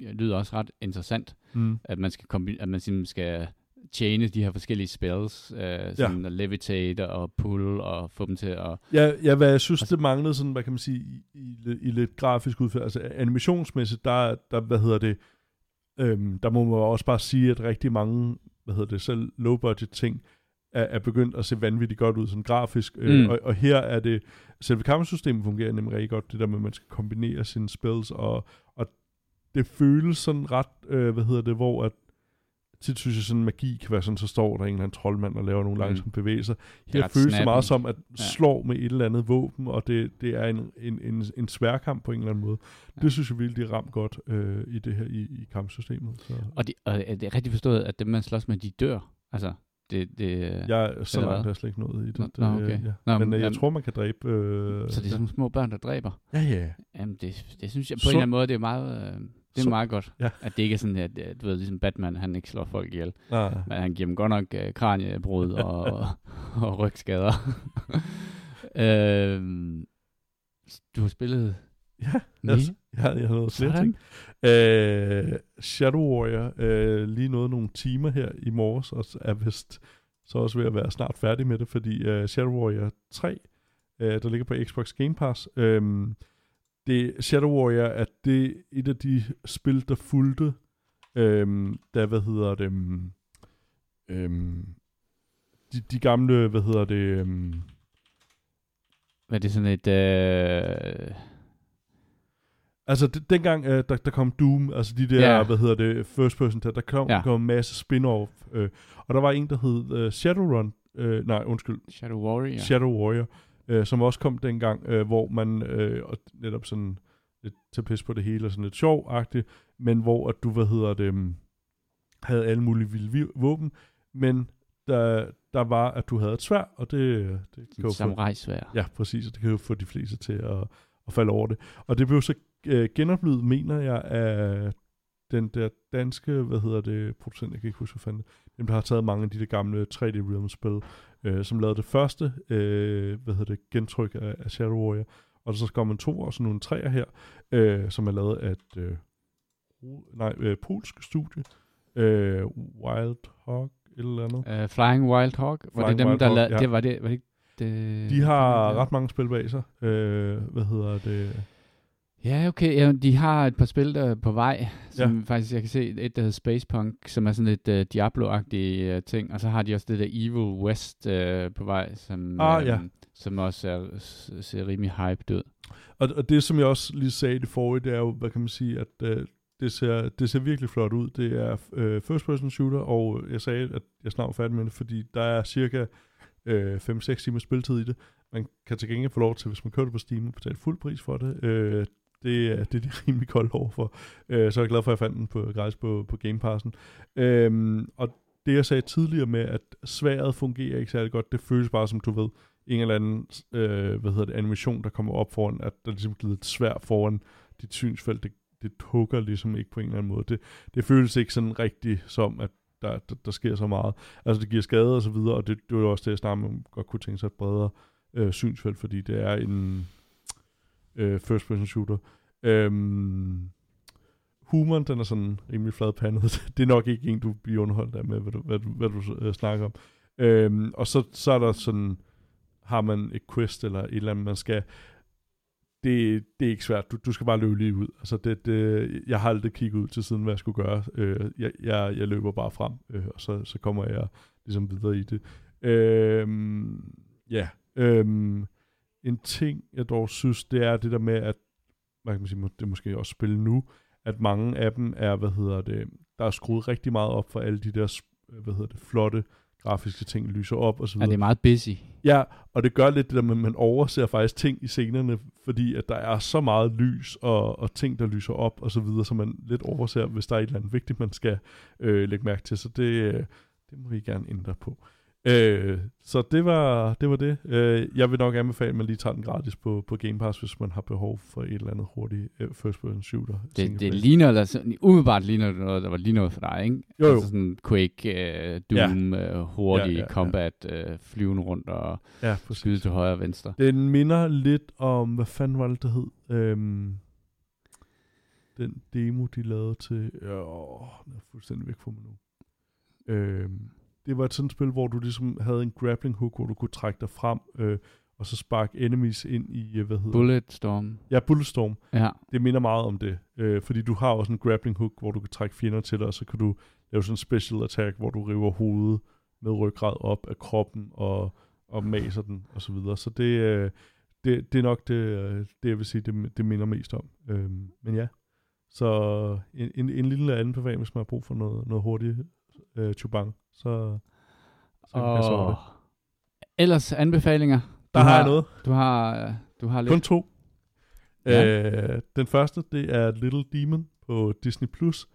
øh, lyder også ret interessant, Mm. at man skal, kombi- at man simpelthen skal tjene de her forskellige spells, øh, sådan ja. levitate og pull og få dem til at... Ja, ja, hvad jeg synes, det manglede sådan, hvad kan man sige, i, i, lidt- i lidt grafisk udfærd. Altså animationsmæssigt, der, der hvad hedder det, øhm, der må man også bare sige, at rigtig mange, hvad hedder det, selv low budget ting, er, er begyndt at se vanvittigt godt ud sådan grafisk. Mm. Mm. Øh, og, og her er det, selve kampsystemet fungerer nemlig rigtig godt, det der med, at man skal kombinere sine spells, og, og det føles sådan ret, øh, hvad hedder det, hvor at tit synes jeg sådan magi kan være sådan, så står der en eller anden troldmand og laver nogle Mm. langsomme bevægelser. Det er Her ret føles det meget som, at Ja. slår med et eller andet våben, og det, det er en, en, en, en sværkamp på en eller anden måde. Ja. Det synes jeg virkelig, de ramt godt øh, i det her i, i kampsystemet. Så. Og, de, og er det rigtigt forstået, at dem, man slås med, de dør? Altså, det... det Jeg er så langt hvad? er slet ikke nået i det. Nå, det nå, okay. ja. Nå, Men øh, jeg jamen- tror, man kan dræbe... Øh, så det er sådan små børn, der dræber? Ja, ja. Jamen, det, det synes jeg på Så- en eller anden måde, det er meget... Øh, det er Så- meget godt, ja. at det ikke er sådan, at du ved, ligesom Batman, han ikke slår folk ihjel. Nej. Men han giver dem godt nok øh, kraniebrud og, og rygskader. øhm, du har spillet Ja, mere? jeg, har- jeg har noget flere ting. Øh, Shadow Warrior, øh, lige nåede nogle timer her i morges, og er vist så også ved at være snart færdig med det, fordi øh, Shadow Warrior 3, øh, der ligger på Xbox Game Pass, øh, det, Shadow Warrior er det et af de spil, der fulgte, øh, da, hvad hedder det, øh, de, de gamle, hvad hedder det, øh, Hvad er det sådan et... Øh, Altså, det, dengang, øh, der, der kom Doom, altså de der, Ja. hvad hedder det, first person, der, der kom, Ja. kom en masse spin-off, øh, og der var en, der hed øh, Shadowrun, øh, nej, undskyld, Shadow Warrior? Shadow Warrior, øh, som også kom dengang, øh, hvor man, øh, og netop sådan lidt til pis på det hele, og sådan lidt sjov-agtigt, men hvor at du, hvad hedder det, um, havde alle mulige vilde vi- våben, men der, der var, at du havde et svær, og det, det kan jo samurai-svær. Ja, præcis, og det kan jo få de fleste til at, at falde over det. Og det blev så øh, genoplevet, mener jeg, af den der danske, hvad hedder det, producent, jeg kan ikke huske, hvad fanden. Dem, der har taget mange af de der gamle 3D Realms-spil, øh, som lavede det første, øh, hvad hedder det, gentryk af, af Shadow Warrior. Og så kommer en to og så nogle træer her, øh, som er lavet af et øh, nej, øh, polsk studie, øh, Wild Hog, et eller andet. Uh, Flying Wild Hog? Var Flying det dem, Wild der lavede... ja. Det var det... Var det, ikke det De har ret mange spil bag sig. Øh, hvad hedder det? Ja, okay. Ja, de har et par spil, der er på vej, som ja. faktisk, jeg kan se et, der hedder Space Punk, som er sådan lidt uh, Diablo-agtige uh, ting, og så har de også det der Evil West uh, på vej, som, Ah, ja. som også er, ser rimelig hyped ud. Og, og det, som jeg også lige sagde i det forrige, det er jo, hvad kan man sige, at øh, det, ser, det ser virkelig flot ud. Det er øh, first person shooter, og jeg sagde, at jeg snart færdig med det, fordi der er cirka øh, 5-6 timer spilletid i det. Man kan til gengæld få lov til, hvis man kører det på Steam, at betale fuld pris for det. Øh, det, er, det er de rimelig kolde over for. Øh, så er jeg glad for, at jeg fandt den på, gratis på, på Game Passen. Øhm, og det, jeg sagde tidligere med, at sværet fungerer ikke særlig godt, det føles bare som, du ved, en eller anden øh, hvad hedder det, animation, der kommer op foran, at der ligesom glider et svær foran dit synsfelt. Det, det hugger ligesom ikke på en eller anden måde. Det, det føles ikke sådan rigtigt som, at der, der, der sker så meget. Altså det giver skade og så videre, og det, det var jo også det, jeg snart man godt kunne tænke sig et bredere øh, synsfelt, fordi det er en øh, first person shooter. Øhm, humoren, den er sådan rimelig fladpandet. det er nok ikke en, du bliver underholdt af med, hvad du, hvad du, hvad du øh, snakker om. Øhm, og så, så er der sådan, har man et quest eller et eller andet, man skal... Det, det er ikke svært. Du, du skal bare løbe lige ud. Altså det, det, jeg har aldrig kigget ud til siden, hvad jeg skulle gøre. Øh, jeg, jeg, jeg løber bare frem, øh, og så, så kommer jeg ligesom videre i det. Øh, ja. Øh, en ting, jeg dog synes, det er det der med, at man kan sige, det er måske også spille nu, at mange af dem er, hvad hedder det, der er skruet rigtig meget op for alle de der, hvad hedder det, flotte grafiske ting, lyser op og så Ja, videre. det er meget busy. Ja, og det gør lidt det der med, at man overser faktisk ting i scenerne, fordi at der er så meget lys og, og ting, der lyser op og så videre, så man lidt overser, hvis der er et eller andet vigtigt, man skal øh, lægge mærke til. Så det, øh, det må vi gerne ændre på. Øh, så det var det. Var det. Øh, jeg vil nok anbefale, at man lige tager den gratis på, på Game Pass, hvis man har behov for et eller andet hurtigt uh, first person shooter. Det, det ligner, altså, umiddelbart ligner det noget, der var lige noget for dig, ikke? Jo, jo. Altså sådan Quake, uh, Doom, ja. uh, hurtig ja, ja, ja. combat, uh, flyven rundt og ja, skyde til højre og venstre. Den minder lidt om, hvad fanden var det, det hed? Øhm, den demo, de lavede til... Åh, den er fuldstændig væk fra mig nu. Øhm, det var et sådan spil, hvor du ligesom havde en grappling hook, hvor du kunne trække dig frem, øh, og så sparke enemies ind i, øh, hvad hedder Bulletstorm. Ja, Bulletstorm. Ja. Det minder meget om det, øh, fordi du har også en grappling hook, hvor du kan trække fjender til dig, og så kan du lave sådan en special attack, hvor du river hovedet med ryggrad op af kroppen og, og maser den, og så videre. Så det, øh, det, det er nok det, øh, det jeg vil sige, det, det minder mest om. Øh, men ja, så en, en, en lille anbefaling, hvis man har brug for noget, noget hurtigt øh, chubang, så, så så det. Ellers anbefalinger? Der har, har jeg noget. Du har, øh, du har lidt. Kun to. Ja. Øh, den første, det er Little Demon på Disney+, Plus,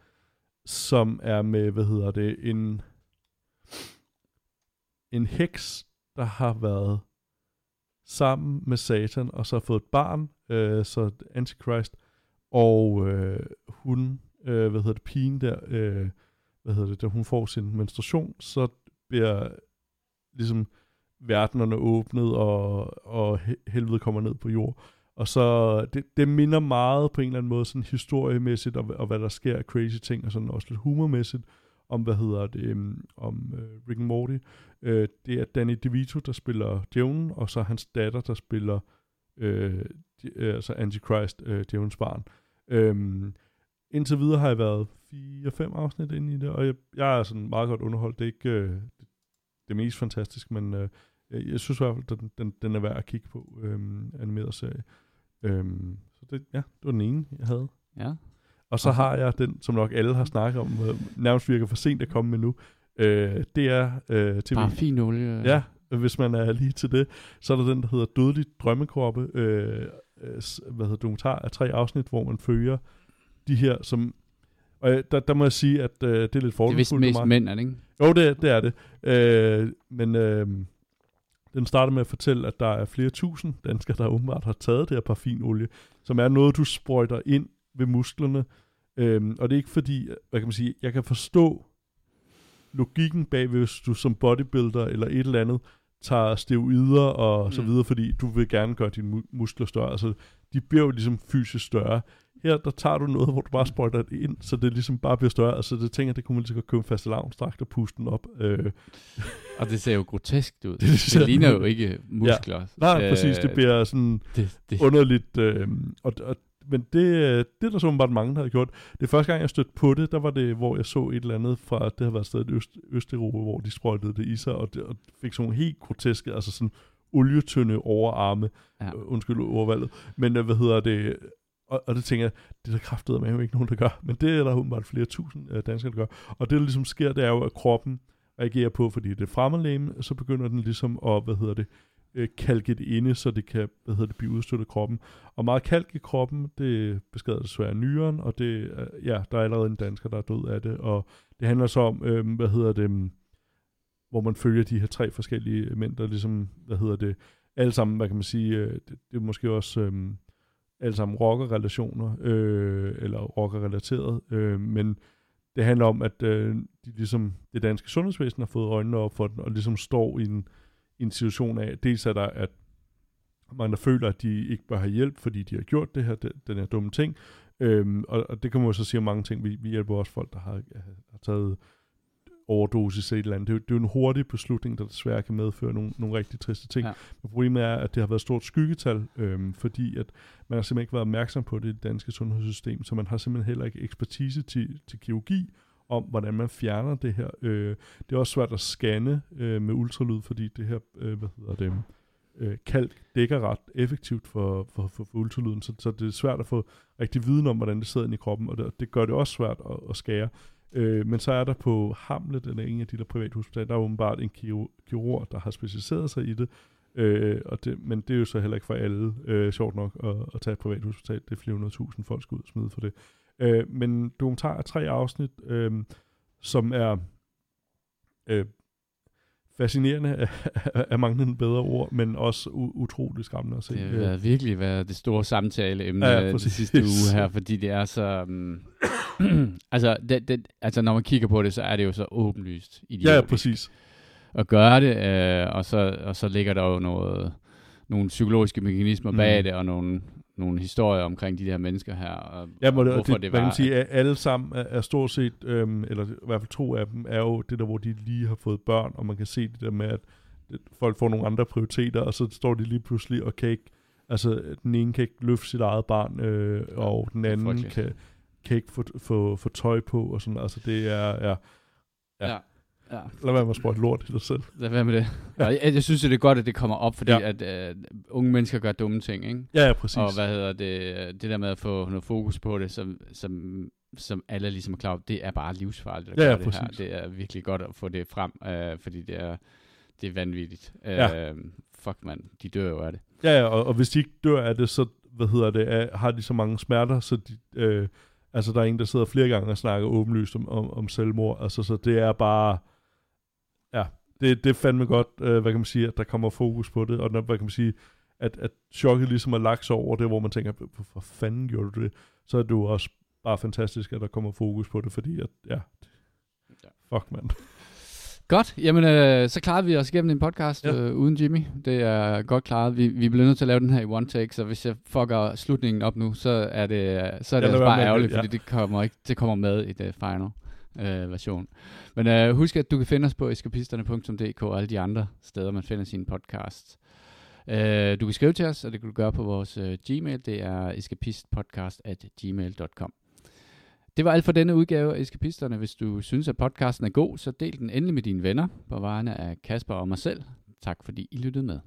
som er med, hvad hedder det, en, en heks, der har været sammen med Satan, og så har fået et barn, øh, så Antichrist, og øh, hun, øh, hvad hedder det, pigen der, øh, hvad hedder det, da hun får sin menstruation, så bliver ligesom verdenerne åbnet, og, og helvede kommer ned på jord. Og så, det, det minder meget på en eller anden måde, sådan historiemæssigt, og, og hvad der sker af crazy ting, og sådan også lidt humormæssigt, om, hvad hedder det, um, om uh, Rick and Morty. Uh, det er Danny DeVito, der spiller Djævnen, og så hans datter, der spiller uh, de, uh, altså Antichrist, uh, Djævnens barn. Um, indtil videre har jeg været 4-5 afsnit ind i det, og jeg, jeg er sådan meget godt underholdt. Det er ikke øh, det, det mest fantastisk, men øh, jeg synes i hvert fald, den, den, den er værd at kigge på, øh, animeret serie. Øh, så det, ja, det var den ene, jeg havde. Ja. Og så har jeg den, som nok alle har snakket om, øh, nærmest virker for sent at komme med nu. Øh, det er øh, TV. Bare fin olie. Ja, hvis man er lige til det. Så er der den, der hedder Dødelig Drømmekroppe, øh, øh, hvad hedder dokumentar af tre afsnit, hvor man følger de her, som... Og der, der må jeg sige, at øh, det er lidt fordelfuldt Det er vist mest mænd, er det ikke? Jo, det, det er det. Øh, men øh, den starter med at fortælle, at der er flere tusind danskere, der åbenbart har taget det her parfinolie, som er noget, du sprøjter ind ved musklerne. Øh, og det er ikke fordi, hvad kan man sige, jeg kan forstå logikken bag, hvis du som bodybuilder eller et eller andet tager steroider og mm. så videre, fordi du vil gerne gøre dine muskler større. Altså, de bliver jo ligesom fysisk større. Her, der tager du noget, hvor du bare sprøjter det ind, så det ligesom bare bliver større. Altså, det tænker det kunne man lige så godt købe en fast og puste den op. Øh. Og det ser jo grotesk ud. det, det, det ligner jo ikke muskler. Ja. Nej, øh, præcis. Det bliver sådan det, det. underligt. Øh, og, og, men det, det er der så bare mange, der har gjort. Det er første gang, jeg stødte på det, der var det, hvor jeg så et eller andet fra, det har været stedet Øst, Østeuropa, hvor de sprøjtede det i sig, og, det, og fik sådan helt groteske, altså sådan olietynde overarme. Ja. Uh, undskyld overvalget. Men uh, hvad hedder det? Og, og det tænker jeg, det er der med ikke nogen, der gør. Men det er der åbenbart flere tusind uh, danskere, der gør. Og det, der ligesom sker, det er jo, at kroppen reagerer på, fordi det er fremmedlæme, så begynder den ligesom at, hvad hedder det, kalke det inde, så det kan, hvad hedder det, blive udstødt af kroppen. Og meget kalk i kroppen, det beskader desværre nyren, og det, ja, der er allerede en dansker, der er død af det, og det handler så om, uh, hvad hedder det, hvor man følger de her tre forskellige mænd, der ligesom, hvad hedder det, alle sammen, hvad kan man sige, øh, det, det er måske også øh, alle sammen rockerrelationer, øh, eller rockerrelateret, øh, men det handler om, at øh, de ligesom, det danske sundhedsvæsen har fået øjnene op for den, og ligesom står i en, i en situation af, dels er der, at man der føler, at de ikke bør have hjælp, fordi de har gjort det her, den, den her dumme ting, øhm, og, og det kan man jo så sige om mange ting. Vi, vi hjælper også folk, der har, har taget overdosis et eller andet. Det er, det er jo en hurtig beslutning, der desværre kan medføre nogle, nogle rigtig triste ting. Ja. Men problemet er, at det har været et stort skyggetal, øhm, fordi at man har simpelthen ikke været opmærksom på det i det danske sundhedssystem, så man har simpelthen heller ikke ekspertise til, til kirurgi, om, hvordan man fjerner det her. Øh, det er også svært at scanne øh, med ultralyd, fordi det her, øh, hvad hedder det, øh, kalk dækker ret effektivt for, for, for, for ultralyden, så, så det er svært at få rigtig viden om, hvordan det sidder inde i kroppen, og det, det gør det også svært at, at skære. Øh, men så er der på Hamlet, eller en af de der private hospitaler, der er åbenbart en kirurg, der har specialiseret sig i det, øh, og det, men det er jo så heller ikke for alle, øh, sjovt nok, at, at tage et privat hospital. Det er flere tusind folk skal ud og smide for det. Øh, men dokumentar er tre afsnit, øh, som er øh, fascinerende af, af, manglende bedre ord, men også u- utrolig skræmmende at se. Det har Øh, virkelig været det store samtaleemne Ja, ja, præcis. sidste uge her, fordi det er så... Um, altså, det, det, altså, når man kigger på det, så er det jo så åbenlyst idiotisk ja, ja, præcis. at gøre det, øh, og, så, og så ligger der jo noget, nogle psykologiske mekanismer bag Mm. det, og nogle, nogle historier omkring de her mennesker her, og, Ja, men og hvorfor det, det, kan var... man sige, at alle sammen er, er stort set, øhm, eller i hvert fald to af dem, er jo det der, hvor de lige har fået børn, og man kan se det der med, at folk får nogle andre prioriteter, og så står de lige pludselig og kan ikke, altså den ene kan ikke løfte sit eget barn, øh, og den anden kan, kan ikke få, få, få tøj på, og sådan, altså det er, ja, ja. ja. Ja, lad være med at sprøjte lort i dig selv. lad være med det. Og jeg, jeg synes, det er godt, at det kommer op, fordi Ja. ja. at uh, unge mennesker gør dumme ting, ikke? Ja, ja, præcis. Og hvad hedder det, det der med at få noget fokus på det, som, som, som alle ligesom er klar over, det er bare livsfarligt at Ja, gøre ja, det her. præcis. Det er virkelig godt at få det frem, øh, fordi det er, det er vanvittigt. Ja. Øh, fuck mand, de dør jo af det. Ja, ja og, og hvis de ikke dør af det, så hvad hedder det, er, har de så mange smerter, så de, øh, altså der er en, der sidder flere gange og snakker åbenlyst om, om, om selvmord, altså så det er bare, ja, det, det er fandme godt, øh, hvad kan man sige, at der kommer fokus på det, og når, hvad kan man sige, at, at chokket ligesom er lagt over det, hvor man tænker, hvorfor fanden gjorde du det, så er det jo også bare fantastisk, at der kommer fokus på det, fordi at, ja, fuck mand. Godt, jamen øh, så klarede vi os igennem en podcast Ja. øh, uden Jimmy. Det er godt klaret. Vi, vi bliver nødt til at lave den her i one take, så hvis jeg fucker slutningen op nu, så er det, så er det være bare med det, ærgerligt, ja. fordi det kommer, ikke, det kommer med i det final øh, version. Men øh, husk, at du kan finde os på eskapisterne.dk og alle de andre steder, man finder sine podcasts. Øh, du kan skrive til os, og det kan du gøre på vores øh, Gmail. Det er escapistpodcast at gmail.com. Det var alt for denne udgave af Eskapisterne. Hvis du synes, at podcasten er god, så del den endelig med dine venner på vegne af Kasper og mig selv. Tak fordi I lyttede med.